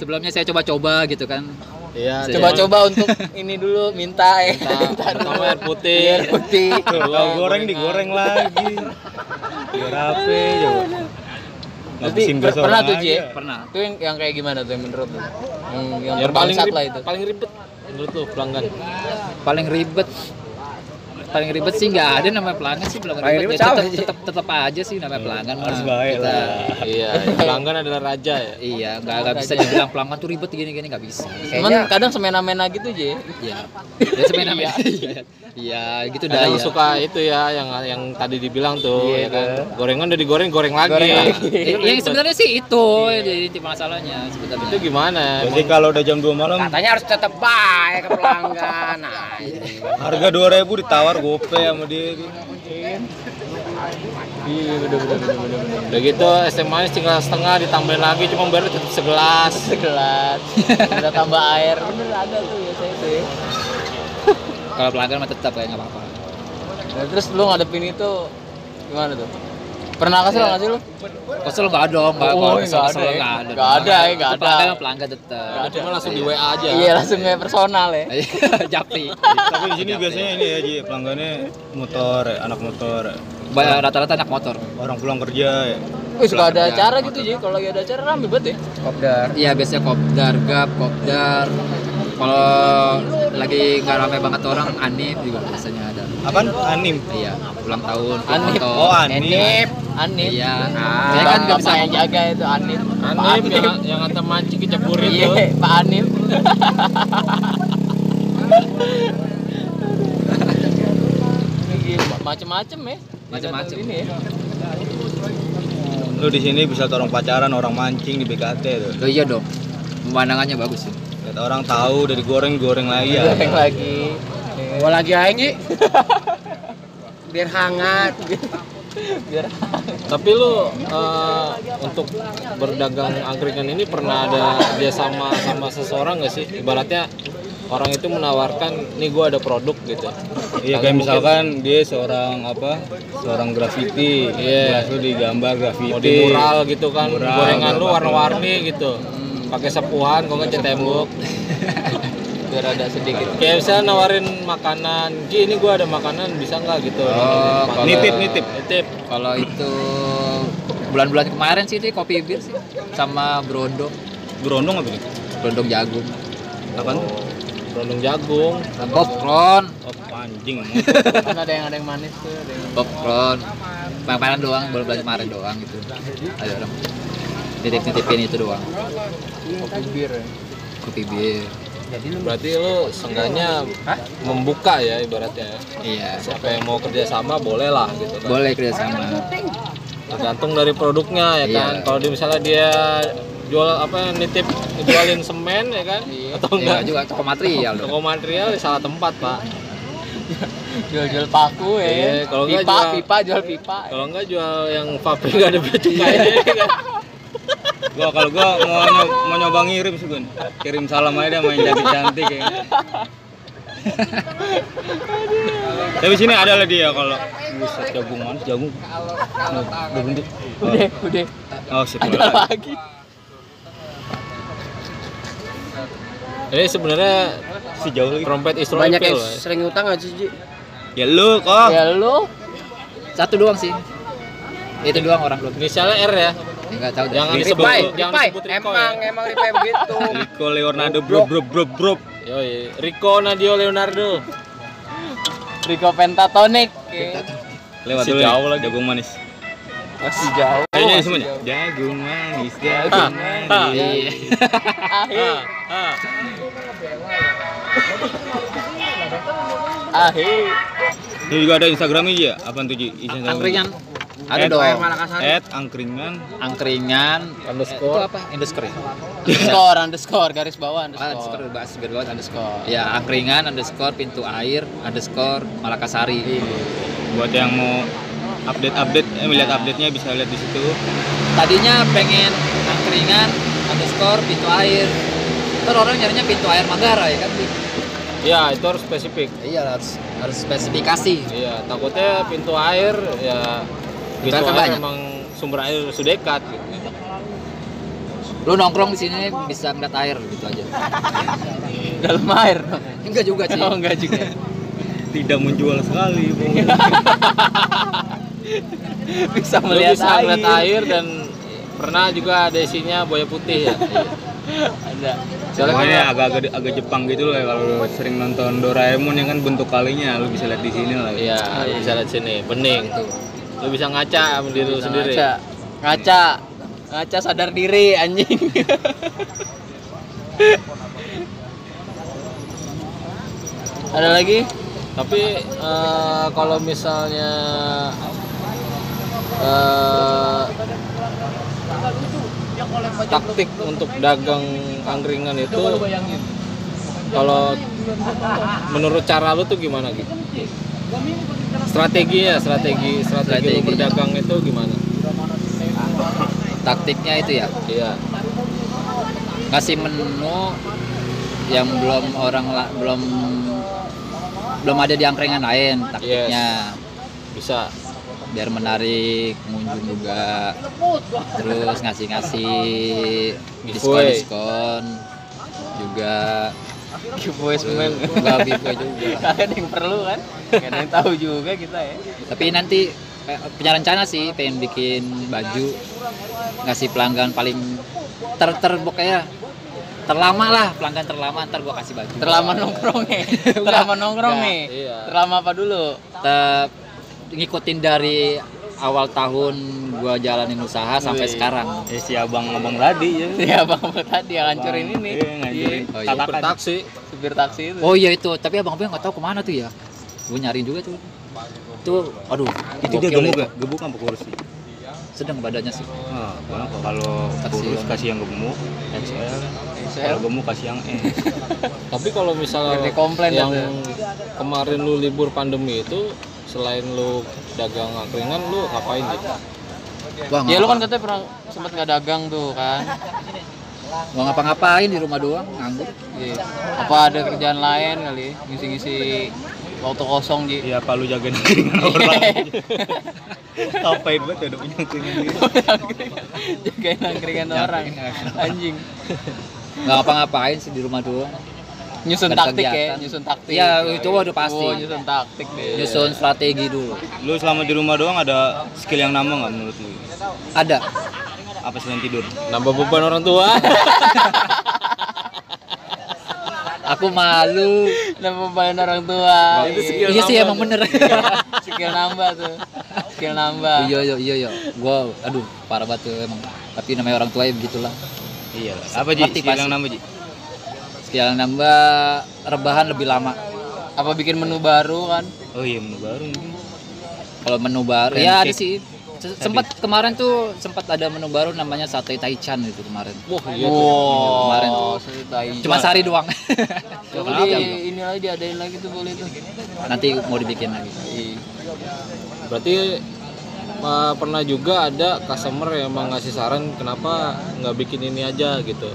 S4: Sebelumnya saya coba-coba gitu kan
S2: Iya.
S3: Coba-coba untuk ini dulu minta ya.
S2: Minta pertama air putih.
S3: Air putih.
S1: Tuh, kalau goreng digoreng lagi. Biar apa coba. Ngabisin
S3: per- pernah tuh
S1: aja.
S4: pernah
S3: Itu yang, yang kayak gimana tuh yang menurut lu? Yang, yang
S2: Yang paling ribet,
S3: lah itu.
S2: paling ribet menurut lu pelanggan.
S4: paling ribet paling ribet sih nggak ada namanya pelanggan sih pelanggan
S5: Paling
S4: ribet, ya, tetap, tetap tetap aja sih namanya pelanggan mah.
S1: Harus baik
S4: Kita-
S1: lah.
S2: Iya, pelanggan adalah raja ya.
S4: iya nggak nggak bisa dibilang pelanggan tuh ribet gini gini nggak bisa
S3: Cuman kadang semena-mena gitu Ji.
S4: iya ya sebenarnya iya iya gitu dah
S2: Kadang
S4: ya.
S2: suka itu ya yang yang tadi dibilang tuh
S3: Iya,
S2: ya kan. Gorengan udah digoreng goreng lagi.
S3: Goreng lagi.
S4: Ya, ya, sebenarnya sih itu jadi inti masalahnya
S2: itu
S4: sebenarnya
S2: gimana?
S1: Jadi kalau udah jam 2 malam
S5: Katanya harus tetap baik ke pelanggan. Nah, ini.
S1: harga 2000 ditawar gope sama dia.
S3: Iya bener bener bener bener.
S2: Udah gitu teh manis tinggal setengah ditambahin lagi cuma baru tetap segelas.
S3: Segelas. Udah tambah air. Bener ada tuh biasanya itu ya.
S4: kalau pelanggan mah tetap kayak nggak apa-apa
S3: Nah, terus lu ngadepin itu gimana tuh? Pernah kesel nggak sih lu?
S4: kesel nggak ada nggak
S3: Oh,
S4: kesel
S3: ya?
S4: nggak ada
S3: Nggak ada ya, nggak ada.
S4: pelanggan pelanggan tetap
S2: Cuma langsung di WA aja.
S3: Iya langsung kayak personal ya.
S4: japri
S1: Tapi di sini biasanya ini ya Ji, pelanggannya motor, anak motor, ya.
S4: Banyak rata-rata anak motor
S1: orang pulang kerja ya.
S3: Wih suka ada acara gitu Ji. Kalau lagi ada acara rame banget ya.
S5: Kopdar.
S4: iya biasanya kopdar gap kopdar kalau lagi nggak ramai banget orang anip juga biasanya ada
S1: Apaan? Anim.
S4: iya ulang tahun
S3: Anip.
S1: Oh, Anip.
S3: Anip. Anip.
S4: iya
S3: Ah,
S4: saya kan nggak bisa
S3: yang jaga itu Anip.
S2: Anip yang yang kata mancing kecebur itu.
S3: Iya, Pak Anip. Gila, Macem-macem ya.
S4: Macem-macem.
S3: Ini ya.
S1: Lu di sini bisa orang pacaran, orang mancing di BKT tuh.
S4: oh, iya dong pemandangannya bagus sih
S1: Lihat orang tahu udah digoreng goreng lagi ya.
S3: Goreng lagi.
S5: Gua lagi aja Biar hangat.
S3: biar
S2: Tapi lu eh, untuk berdagang angkringan ini pernah ada dia sama sama seseorang nggak sih? Ibaratnya orang itu menawarkan, nih gua ada produk gitu.
S1: Iya kayak misalkan dia seorang apa seorang graffiti,
S2: Iya.
S1: yeah. lu digambar graffiti,
S2: Mau di mural gitu kan,
S1: Mural,
S2: gorengan lu warna-warni gitu. Pakai sepuhan, kok nggak cat tembok.
S3: biar ada sedikit
S2: Kayak misalnya nawarin makanan, Ji ini gua ada makanan bisa nggak gitu?
S4: Oh, kalau-
S1: nitip nitip.
S2: Nitip.
S4: Kalau itu bulan-bulan kemarin sih itu kopi bir sih sama berondong,
S1: Gerondong apa gitu?
S4: berondong jagung.
S1: Apaan?
S2: Rondong jagung.
S4: Popcorn,
S1: Oh anjing.
S3: kan ada yang ada yang manis tuh ada yang
S4: popcorn. Kemarin doang, bulan-bulan kemarin doang gitu. Ada orang nitip-nitipin itu doang.
S3: kopi bir ya.
S4: Kopi bir.
S2: Berarti lu seenggaknya membuka ya ibaratnya.
S4: Iya.
S2: Siapa yang mau kerja sama boleh lah gitu kan.
S4: Boleh kerjasama.
S2: Tergantung dari produknya ya
S4: Iya.
S2: kan. Kalau dia misalnya dia jual apa nitip jualin semen ya kan atau
S4: Enggak
S2: enggak
S4: juga toko material
S2: toko material di salah tempat pak
S3: jual-jual paku ya
S2: Iya, kalau nggak
S3: pipa
S2: jual-
S3: pipa jual pipa
S2: kalau enggak jual yang nggak ada cukainya ya kan
S1: gua kalau gua mau nyoba, mau nyoba ngirim sih Gun. Kirim salam aja main cantik-cantik ya. Tapi sini ada lah dia kalau buset jagung manis jagung. Nah, udah bentuk.
S3: udah udah
S1: Oh,
S3: ada lagi
S2: ini sebenarnya
S1: Si jauh lagi.
S2: trompet Israel
S5: Banyak yang
S2: ya.
S5: sering utang aja sih. Ji.
S1: Ya lu kok.
S3: ya lu
S4: Satu doang sih. Itu doang orang belum.
S2: inisialnya R ya
S4: Enggak tahu.
S2: Jangan
S4: Rico.
S2: disebut.
S5: Ripai,
S2: jangan
S5: Ripai.
S2: disebut Rico
S5: Emang,
S2: ya.
S5: emang Ripai begitu.
S1: Rico Leonardo bro bro bro bro.
S2: Yoi, Rico Nadio Leonardo
S3: Rico Pentatonic ya.
S1: Lewat
S2: Si
S1: dulu
S2: jauh
S1: nih,
S2: lagi.
S1: jagung manis.
S3: masih jauh
S1: Kayaknya semuanya.
S3: jauh.
S1: Jagung manis,
S2: Ah,
S1: jagung
S2: ah.
S1: manis.
S2: Ah, ah.
S3: ahil
S1: Ini juga ada Instagramnya ya? Apaan tuh Ji? Instagram.
S4: Angkringan. Ada
S1: At-
S4: dong.
S1: At angkringan.
S4: Angkringan
S2: Underscore.
S4: Itu apa? Underscore. ya?
S3: underscore underscore garis bawah
S4: Ah, underscore
S3: underscore
S4: bahas biar banget underscore. Ya, angkringan underscore pintu air underscore Malakasari.
S1: Buat yang mau update-update, eh melihat update-nya bisa lihat di situ.
S4: Tadinya pengen angkringan underscore pintu air. Ntar orang nyarinya pintu air Manggarai kan?
S2: ya itu harus spesifik
S4: Iya harus harus spesifikasi.
S2: Iya, takutnya pintu air ya
S4: Ternyata
S2: air
S4: banyak.
S2: memang sumber air sudekat gitu.
S4: Lu nongkrong di sini bisa ngeliat air gitu aja.
S3: dalam air dong
S4: Enggak juga sih.
S3: oh enggak juga
S1: Tidak menjual sekali, Bung.
S3: bisa melihat
S2: bisa
S3: air.
S2: ngeliat air dan pernah juga ada isinya buaya putih ya.
S3: ada
S2: Soalnya kan-
S1: agak-agak agak Jepang gitu loh ya kalau lu sering nonton Doraemon yang kan bentuk kalinya lu bisa lihat di sini lah.
S2: Iya, lu bisa lihat sini, bening. Lu bisa ngaca sama diri lu sendiri.
S3: ngaca. Ngaca. Ngaca sadar diri anjing. Ada lagi?
S2: Tapi eh, kalau misalnya eh, taktik untuk dagang angkringan itu kalau menurut cara lu tuh gimana gitu? Strategi ya, strategi, strategi,
S4: Strategi.
S2: berdagang itu gimana?
S4: Taktiknya itu ya
S2: Iya.
S4: ngasih menu yang belum orang belum belum ada di angkringan lain taktiknya
S2: Bisa.
S4: biar menarik pengunjung juga terus ngasih-ngasih diskon
S2: Giveaway.
S4: diskon juga
S3: giveaway semen
S4: enggak giveaway juga.
S3: Kalian yang perlu kan? Gak ada yang tahu juga kita ya.
S4: Tapi nanti eh, punya rencana sih pengen bikin baju ngasih pelanggan paling ter ter pokoknya terlama lah pelanggan terlama ntar gua kasih baju.
S3: Terlama nongkrong nih terlama nongkrong nih?
S2: iya.
S3: terlama apa dulu?
S4: Tetap ngikutin dari awal tahun gua jalanin usaha sampai
S3: Wih.
S4: sekarang
S1: Eh si abang-abang tadi ya.
S3: ya bang Abang tadi yang ngancurin
S1: Bang,
S3: ini
S1: iya, ngancurin.
S3: Iya,
S4: Oh, iya.
S2: Supir taksi.
S3: supir taksi itu
S4: oh iya itu tapi abang-abang nggak tahu ke mana tuh ya gue nyariin juga tuh tuh aduh
S1: Itu dia gemuk
S4: itu.
S1: ya? Gemuk apa kurus sih?
S4: sedang badannya sih
S1: Ah, kenapa? Kalau
S4: Taksi
S1: kurus kasih yang gemuk, XL.
S3: XL.
S1: Kalau gemuk kasih yang S.
S2: Tapi kalau misalnya yang kemarin lu libur pandemi itu selain lu dagang angkringan lu ngapain gitu
S4: Wah,
S3: Ya lu kan katanya pernah sempat nggak dagang tuh kan.
S4: mau ngapa-ngapain di rumah doang nganggur.
S3: Iya. Apa ada kerjaan lain kali? Ngisi-ngisi waktu kosong Ji.
S1: Ya apa lu jagain angkringan orang? Ngapain banget ada punya angkringan.
S3: Jagain angkringan orang. Anjing.
S4: Nggak ngapa-ngapain sih di rumah doang.
S3: Nyusun taktik ya, nyusun taktik.
S4: Iya, itu udah pasti.
S3: Oh, nyusun taktik deh.
S4: Nyusun strategi dulu.
S1: Lu selama di rumah doang ada skill yang nambah nggak menurut lu?
S4: Ada.
S1: Apa selain tidur?
S2: nambah beban orang tua
S4: Aku malu.
S3: Dan pembayaran orang tua.
S2: Itu skill
S4: Iya sih
S2: nambah
S4: emang bener.
S3: Skill nambah tuh. Skill nambah.
S4: iya iya iya iya. Gua aduh parah banget tuh emang. Tapi namanya orang tua ya begitulah.
S1: Iya. Apa?
S4: Ngerti
S1: Skill yang nambah Ji?
S4: Sekian nambah rebahan lebih lama.
S3: Apa bikin menu baru kan?
S1: Oh iya menu baru mungkin.
S4: Kalau menu baru
S1: Pancake.
S4: ya ada sih. Se- Sempat kemarin tuh sempat ada menu baru namanya sate taichan itu kemarin.
S2: wah iya tuh
S3: Wow,
S4: kemarin tuh.
S3: ceritanya.
S4: Cuma sehari doang.
S3: Coba di
S4: ya?
S3: ini lagi diadain lagi tuh boleh tuh.
S4: Nanti mau dibikin lagi.
S3: Iya.
S2: berarti uh, pernah juga ada customer yang emang ngasih saran kenapa nggak bikin ini aja gitu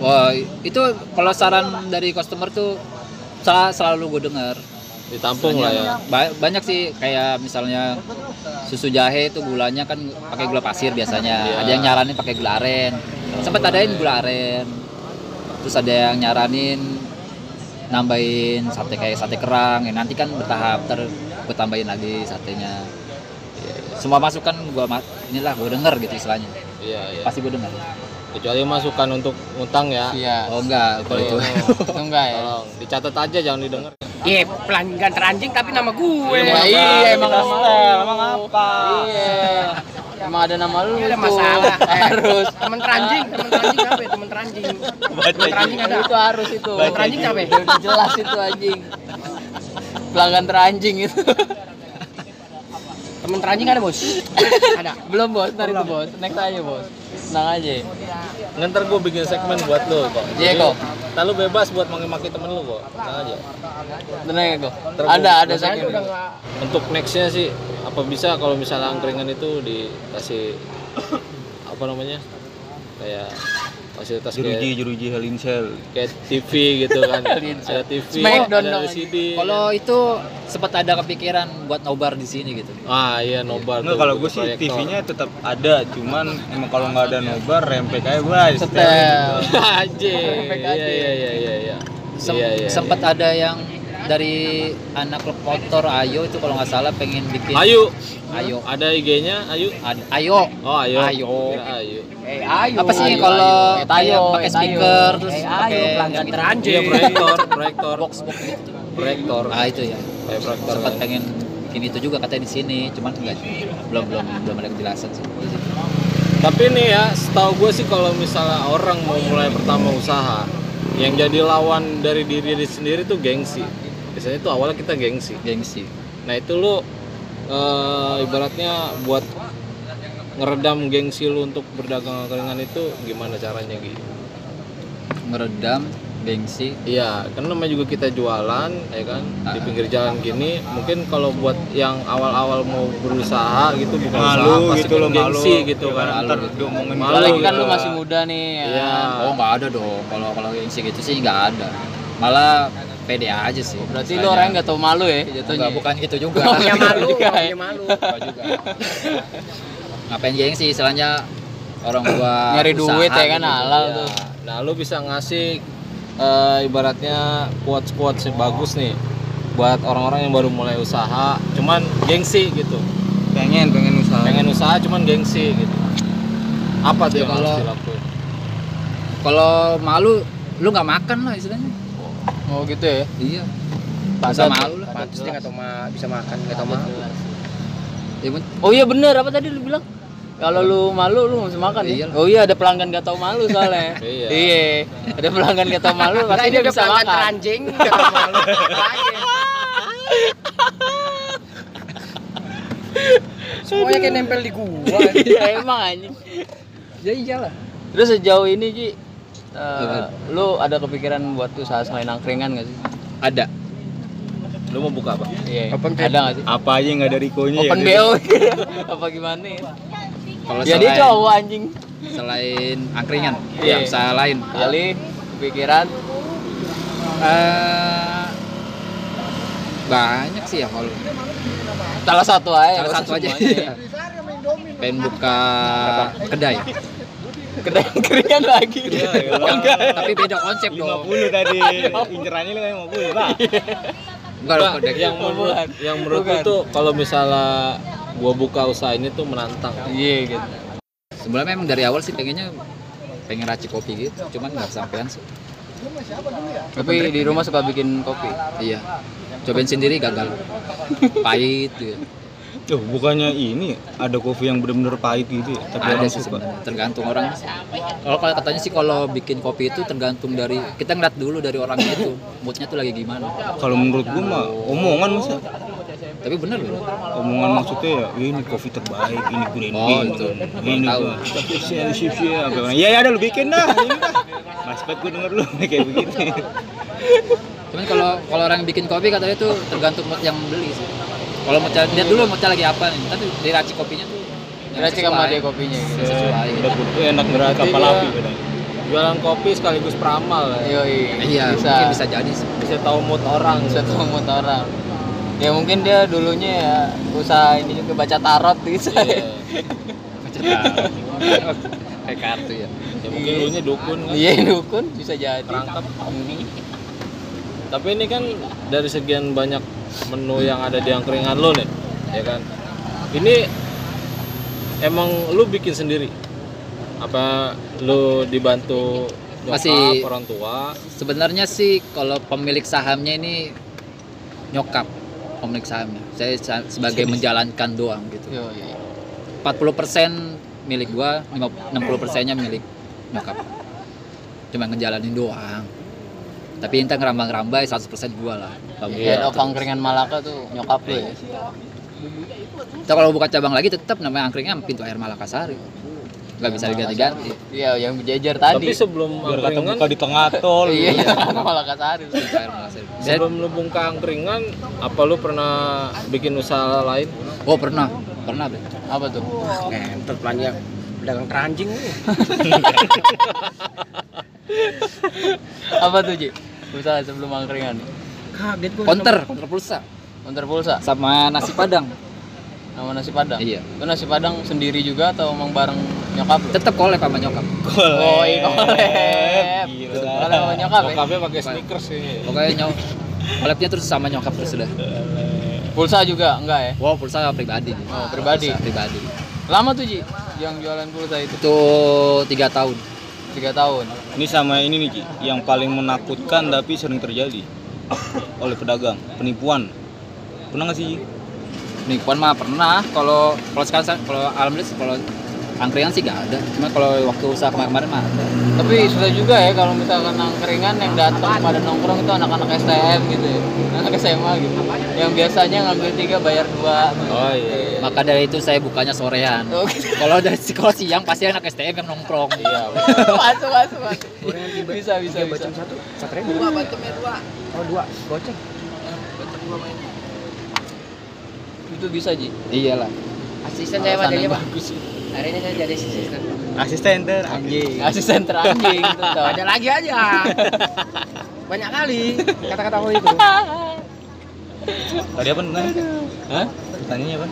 S4: Wah, itu kalau saran dari customer tuh sel- selalu gue dengar.
S2: ditampung lah ya
S4: Ba- banyak sih kayak misalnya susu jahe itu gulanya kan pakai gula pasir biasanya.
S2: Iya.
S4: Ada yang nyaranin pakai gula aren. Sempat adain gula aren. Terus ada yang nyaranin nambahin sate kayak sate kerang. Ya, nanti kan bertahap ter gue tambahin lagi satenya. Ya, Semua masukan gua ma- inilah gue denger gitu istilahnya.
S2: iya iya
S4: Pasti gue denger.
S2: Kecuali masukan untuk ngutang ya
S3: Iya.
S4: Oh enggak, kalau itu.
S3: Itu enggak ya?
S2: tolong dicatat aja jangan didengar
S5: Iya, pelanggan teranjing tapi nama gue.
S3: Ya, iya emang nama lu.
S1: Emang apa?
S3: Iya. Emang ada nama lu
S5: ada masalah. Eh,
S3: Harus.
S5: Temen teranjing, temen teranjing apa ya? Temen teranjing. Temen teranjing ada.
S3: Itu harus itu.
S5: Temen teranjing apa ya?
S3: Jelas itu anjing. Pelanggan teranjing itu.
S5: Temen teranjing ada, Bos. Ada.
S3: Belum bos, ntar itu bos. Next aja bos. Tenang aja.
S2: ntar gue bikin segmen buat lo kok
S3: Iya, kok.
S2: Ntar lu bebas buat maki-maki temen lu kok tenang aja
S3: Tenang ya kok. Ada ada segmen.
S2: Untuk nextnya sih apa bisa kalau misalnya angkringan itu dikasih apa namanya kayak fasilitas
S1: Jeruji,
S2: kayak,
S1: jeruji Halinsel.
S2: kayak TV gitu kan ada TV
S3: Smackdown
S2: ada. LCD
S4: Kalau itu sempat ada kepikiran buat nobar di sini gitu.
S2: ah iya nobar
S1: Enggak
S2: tuh,
S1: kalau gue sih. TV-nya tetap ada, cuman emang kalau nggak ada nobar rempek aja gue
S3: Setel.
S2: aja iya
S3: aja.
S2: iya iya iya iya iya iya
S4: sempat ada yang dari anak klub motor Ayo itu kalau nggak salah pengen bikin
S2: Ayu
S4: Ayo
S2: ada IG-nya Ayu
S4: Ad- Ayo
S2: oh Ayu
S4: Ayo.
S2: Kira Ayu
S5: Eh, ayo.
S4: apa sih
S3: Ayo,
S4: kalau
S3: ayo. Ayo,
S4: pakai
S3: ayo.
S4: speaker terus
S5: Eh, ayo,
S4: pakai
S5: pelanggan
S4: gitu.
S5: teranjing.
S2: iya proyektor proyektor
S4: box box gitu
S2: proyektor
S4: ah itu ya
S2: kayak proyektor
S4: sempat pengen bikin itu juga katanya di sini cuman enggak belum belum belum ada kejelasan sih
S2: Tapi nih ya, setahu gue sih kalau misalnya orang mau mulai pertama usaha, yang jadi lawan dari diri diri sendiri tuh gengsi. Biasanya tuh awalnya kita gengsi.
S4: gengsi
S2: Nah itu lo eh, ibaratnya buat ngeredam gengsi lu untuk berdagang angkringan itu gimana caranya gitu?
S4: meredam gengsi
S2: Iya, kan namanya juga kita jualan, ya kan di pinggir jalan gini. Mungkin kalau buat yang awal-awal mau berusaha gitu, bukan usaha,
S1: malu
S2: pasti
S1: gitu loh malu
S2: gengsi gitu
S1: Ya
S2: kan.
S1: ntar diomongin
S2: Malu
S3: Apalagi kan
S2: gitu.
S3: lu masih muda nih. ya
S2: Iya.
S3: kan?
S4: oh nggak ada dong kalau kalau gengsi gitu sih nggak ada malah pede aja sih
S3: Berarti lu orang nggak tahu malu ya jatuhnya.
S4: Enggak, bukan gitu juga
S3: Oh,
S5: Punya
S3: Gitu
S5: malu,
S3: juga ya.
S5: punya malu.
S4: Enggak juga ngapain gengsi istilahnya orang gua
S3: Nyari duit ya kan
S4: gitu.
S3: halal
S2: Iya.
S3: tuh.
S2: Nah, lu bisa ngasih eh, ibaratnya quotes-quotes yang bagus nih buat orang-orang yang baru mulai usaha, cuman gengsi gitu.
S1: pengen pengen usaha
S2: Pengen usaha cuman gengsi gitu. Apa tuh
S4: Ya,
S2: yang harus
S4: kalau-
S2: dilakuin?
S4: kalau malu lu nggak makan lah istilahnya
S3: Oh gitu ya.
S4: iya
S3: Padat.
S4: Masa malu lah
S5: Pantes dia nggak tahu ma- bisa makan, nggak tahu malu.
S4: Ya, ben-
S3: Oh iya bener apa tadi lu bilang? Kalau lu malu lu nggak bisa makan ya?
S4: Iya.
S3: Oh iya ada pelanggan gak tahu malu soalnya.
S2: Iya.
S3: Iya. Ada pelanggan gak tahu malu pasti
S5: Nah, ini
S3: dia bisa
S5: pelanggan
S3: makan.
S5: teranjing, nggak tahu malu. Semuanya kayak nempel di gua.
S3: Iya emang anjing.
S4: ya iyalah
S3: Terus sejauh ini Ji eh,
S4: Gimana?
S3: lu ada kepikiran buat usaha selain angkringan gak sih?
S4: ada
S2: Lu mau buka apa?
S3: Iya.
S5: Open
S3: Ada nggak sih?
S1: Apa aja yang nggak ada Rikonya
S3: Open
S1: ya?
S3: BO apa gimana ya?
S4: Kalau
S3: Jadi
S4: selain,
S3: cowok anjing.
S4: selain angkringan,
S3: Iya.
S4: ya usaha lain.
S3: Kali pikiran
S4: Eh, banyak sih ya kalau
S3: salah satu aja.
S4: salah satu aja. Pengen buka kedai,
S3: Kedai keringan lagi.
S1: Ya, ya
S3: Oh, enggak.
S4: tapi beda konsep dong.
S1: 50 tadi. Incerannya lu kayak 50, Pak.
S4: Enggak kedai.
S2: yang menurut yang menurut tuh kalau misalnya gua buka usaha ini tuh menantang.
S3: Iya gitu.
S4: Sebenarnya memang dari awal sih pengennya pengen racik kopi gitu, cuman nggak kesampaian sih.
S3: Tapi di rumah suka bikin kopi.
S4: Iya. Cobain sendiri gagal. Pahit gitu.
S1: Tuh, bukannya ini ada kopi yang benar-benar pahit gitu ya, tapi
S4: Ada
S1: orang
S4: sih
S1: suka.
S4: tergantung orang. Kalau kalau katanya sih kalau bikin kopi itu tergantung dari kita ngeliat dulu dari orangnya itu, moodnya tuh lagi gimana.
S1: Kalau menurut gua mah omongan masa
S4: Tapi bener loh.
S1: omongan maksudnya ya ini kopi terbaik ini green
S4: Oh,
S1: bean
S4: itu.
S1: ini
S4: Tahu.
S1: gua siap siap siap apa ya ya udah lu bikin dah mas pet gua denger lu kayak begitu
S4: Cuman kalau kalau orang yang bikin kopi katanya tuh tergantung mood yang beli sih. Kalau mau lihat dulu mau cari lagi apa nih. Tapi diracik kopinya tuh
S3: Kira sama dia kopinya gitu.
S4: Sesuai gitu.
S1: udah putih enak berat
S2: Berarti
S1: kapal api
S2: Jualan kopi sekaligus peramal ya.
S3: Yoi.
S4: Iya,
S3: bisa.
S4: mungkin bisa jadi sih.
S2: Bisa tahu mood orang.
S3: bisa tahu mood orang. Ya mungkin dia dulunya ya usaha ini juga baca tarot gitu.
S2: Iya.
S4: Kayak kartu ya.
S2: Ya mungkin lu nya dukun kan.
S3: Iya dukun bisa jadi.
S2: Perangkap. Tapi ini kan dari sekian banyak menu yang ada di angkringan lo nih, ya kan? Ini emang lu bikin sendiri? Apa lu dibantu nyokap,
S4: Masih-
S2: orang tua?
S4: Sebenarnya sih kalau pemilik sahamnya ini nyokap pemilik sahamnya. Saya sa- sebagai menjalankan doang gitu.
S3: Yoi.
S4: 40% milik gua, 60%-nya milik nyokap. Cuma ngejalanin doang. Tapi intinya ngerambang-rambai 100% gua lah.
S3: Head
S4: buka-
S3: of angkringan Malaka tuh nyokap lu ya.
S4: Kita kalau buka cabang lagi tetap namanya angkringan pintu air Malakasari. Nggak bisa diganti-ganti.
S3: Iya yang berjejer
S2: Tapi
S3: tadi.
S2: sebelum
S1: biar kata
S2: angkringan,
S1: buka di tengah tol
S3: Iya Malakasari.
S4: Pintu air Malakasari. Saya,
S2: sebelum lu buka angkringan, apa lu pernah bikin usaha lain?
S4: oh pernah, pernah Bre.
S3: Apa tuh?
S5: Ngentot pelannya pedagang keranjing.
S3: Apa tuh Ji? Usaha sebelum angkringan.
S5: Kaget gua.
S4: Counter, counter pulsa
S3: Konter pulsa
S4: sama nasi padang.
S3: sama nasi padang.
S4: Iya.
S3: Itu nasi padang sendiri juga atau emang bareng nyokap lu?
S4: Tetap kolek sama nyokap.
S3: Oh, iya, kolab.
S1: Gila.
S3: Sama nyokap ya?
S2: Nyokapnya pakai sneakers sih.
S4: Pokoknya nyok koleknya terus sama nyokap terus sudah.
S3: Pulsa juga enggak ya?
S4: Wow, pulsa pribadi.
S3: Oh, pribadi.
S4: Pulsa pribadi.
S3: Lama tuh Ji yang jualan pulsa itu?
S4: Itu tiga tahun.
S3: Tiga tahun.
S1: ini sama ini nih Ci yang paling menakutkan tapi sering terjadi oleh pedagang penipuan pernah nggak sih?
S4: Penipuan mah pernah. Kalau kalau sekarang kalau alhamdulillah kalau angkringan sih gak ada. Cuma kalau waktu usaha kemarin-kemarin mah ada.
S3: Tapi susah juga ya kalau misalkan angkringan yang datang pada nongkrong itu anak-anak STM gitu ya. Anak SMA gitu. Yang biasanya ngambil tiga bayar dua.
S2: Oh iya.
S4: Maka dari itu saya bukanya sorean.
S3: Oh, gitu.
S4: Kalau dari sekolah siang pasti anak STM yang nongkrong.
S2: Iya.
S3: masuk, masuk, masuk. Bisa, bisa,
S5: Tiga
S3: bisa.
S5: bacem satu, satu ribu. Dua bacemnya dua. Oh dua, goceng.
S3: Itu bisa Ji.
S4: Iyalah.
S5: Asisten saya pak,
S3: yang
S5: pak. Hari ini saya jadi asisten.
S1: asisten ter anjing
S3: Asisten teranjing itu tau.
S5: Ada lagi aja. Banyak kali kata-kata aku itu.
S1: tadi apa nanya
S2: Hah?
S1: pertanyaannya apa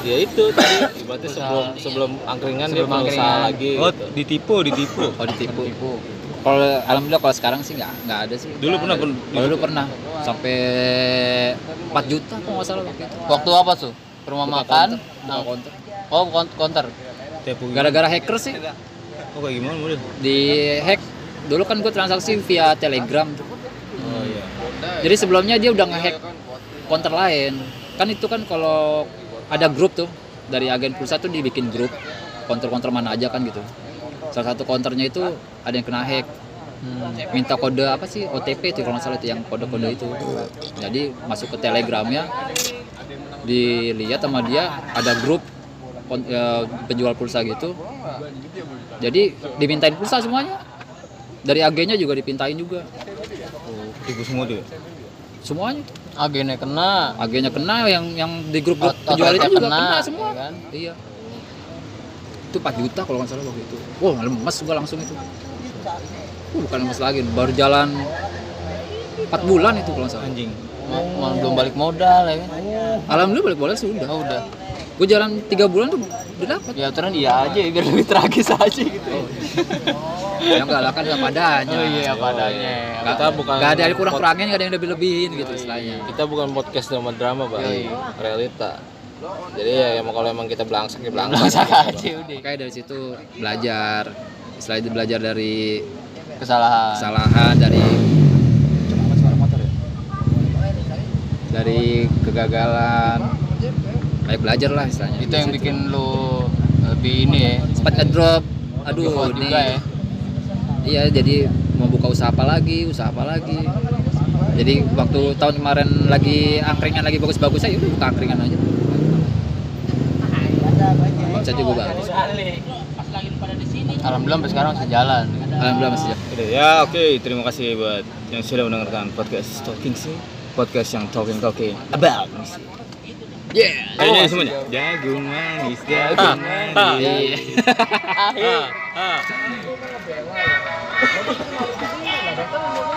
S2: Ya itu tadi berarti sebelum sebelum angkringan dia
S3: Sebelum
S2: mau usaha lagi.
S1: oh
S2: gitu.
S1: ditipu ditipu
S4: Oh ditipu.
S3: Tipu.
S4: Kalau alhamdulillah kalau sekarang sih nggak nggak ada sih.
S1: dulu pernah pun
S4: Kalau dulu pernah sampai 4 juta kalau nggak salah waktu itu.
S3: Waktu apa tuh? Rumah
S4: Buka
S3: makan?
S4: buka.
S3: Oh, counter.
S4: Gara-gara hacker sih
S1: oh kayak gimana model
S4: di hack. Dulu kan gue transaksi via Telegram
S1: oh iya
S4: Jadi sebelumnya dia udah ngehack counter lain. Kan itu kan kalau ada grup tuh dari agen pulsa tuh dibikin grup counter-counter mana aja kan gitu. Salah satu counternya itu ada yang kena hack. Minta kode apa sih OTP itu kalau nggak salah itu yang kode-kode itu. Jadi masuk ke Telegramnya dilihat sama dia ada grup kon- ya, penjual pulsa gitu. Jadi dimintain pulsa semuanya. Dari agennya juga dipintain juga.
S1: tipu semua tuh ya
S4: Semuanya.
S3: agennya kena
S4: agennya kena yang yang di grup grup penjual itu juga kena, semua
S3: ya kan?
S4: iya itu 4 juta kalau nggak salah waktu itu wah lemes gua langsung itu Uh, bukan lemes lagi baru jalan 4 bulan itu kalau nggak salah
S1: Anjing.
S3: Ma- belum balik modal ya kan
S4: alhamdulillah balik bola sudah
S3: oh, udah
S4: gua jalan 3 bulan tuh udah dapat
S3: ya aturan iya aja biar lebih tragis aja gitu.
S4: Yang nggak lah kan nggak padanya
S3: oh iya apa adanya.
S4: Nggak-
S2: Kita bukan
S4: nggak ada yang kurang kurangin nggak ada yang lebih lebihin gitu istilahnya.
S2: Kita bukan podcast drama drama bang
S3: Yoi.
S2: realita. Jadi ya emang kalau emang kita belangsak ya belangsak.
S3: Belangsak aja udah.
S4: Kayak dari situ belajar. Selain belajar dari
S3: kesalahan.
S4: kesalahan dari dari kegagalan kayak belajar lah istilahnya.
S3: Itu yang bikin lu lebih ini ya.
S4: Sempat ngedrop. Aduh ini
S3: juga ya.
S4: Iya jadi mau buka usaha apa lagi usaha apa lagi. Jadi waktu tahun kemarin lagi angkringan lagi bagus-bagusnya ya udah buka angkringan aja. Bisa juga bagus.
S3: Alhamdulillah sampai sekarang masih jalan.
S4: Alhamdulillah masih
S1: Udah, ya oke. Terima kasih buat yang sudah mendengarkan podcast Talking sih podcast yang talking talking about.
S4: Yeah.
S1: Oh, nyanyi semuanya. Jagung manis, ah, jagung ah, manis. Ah.
S4: Iya. Akhir.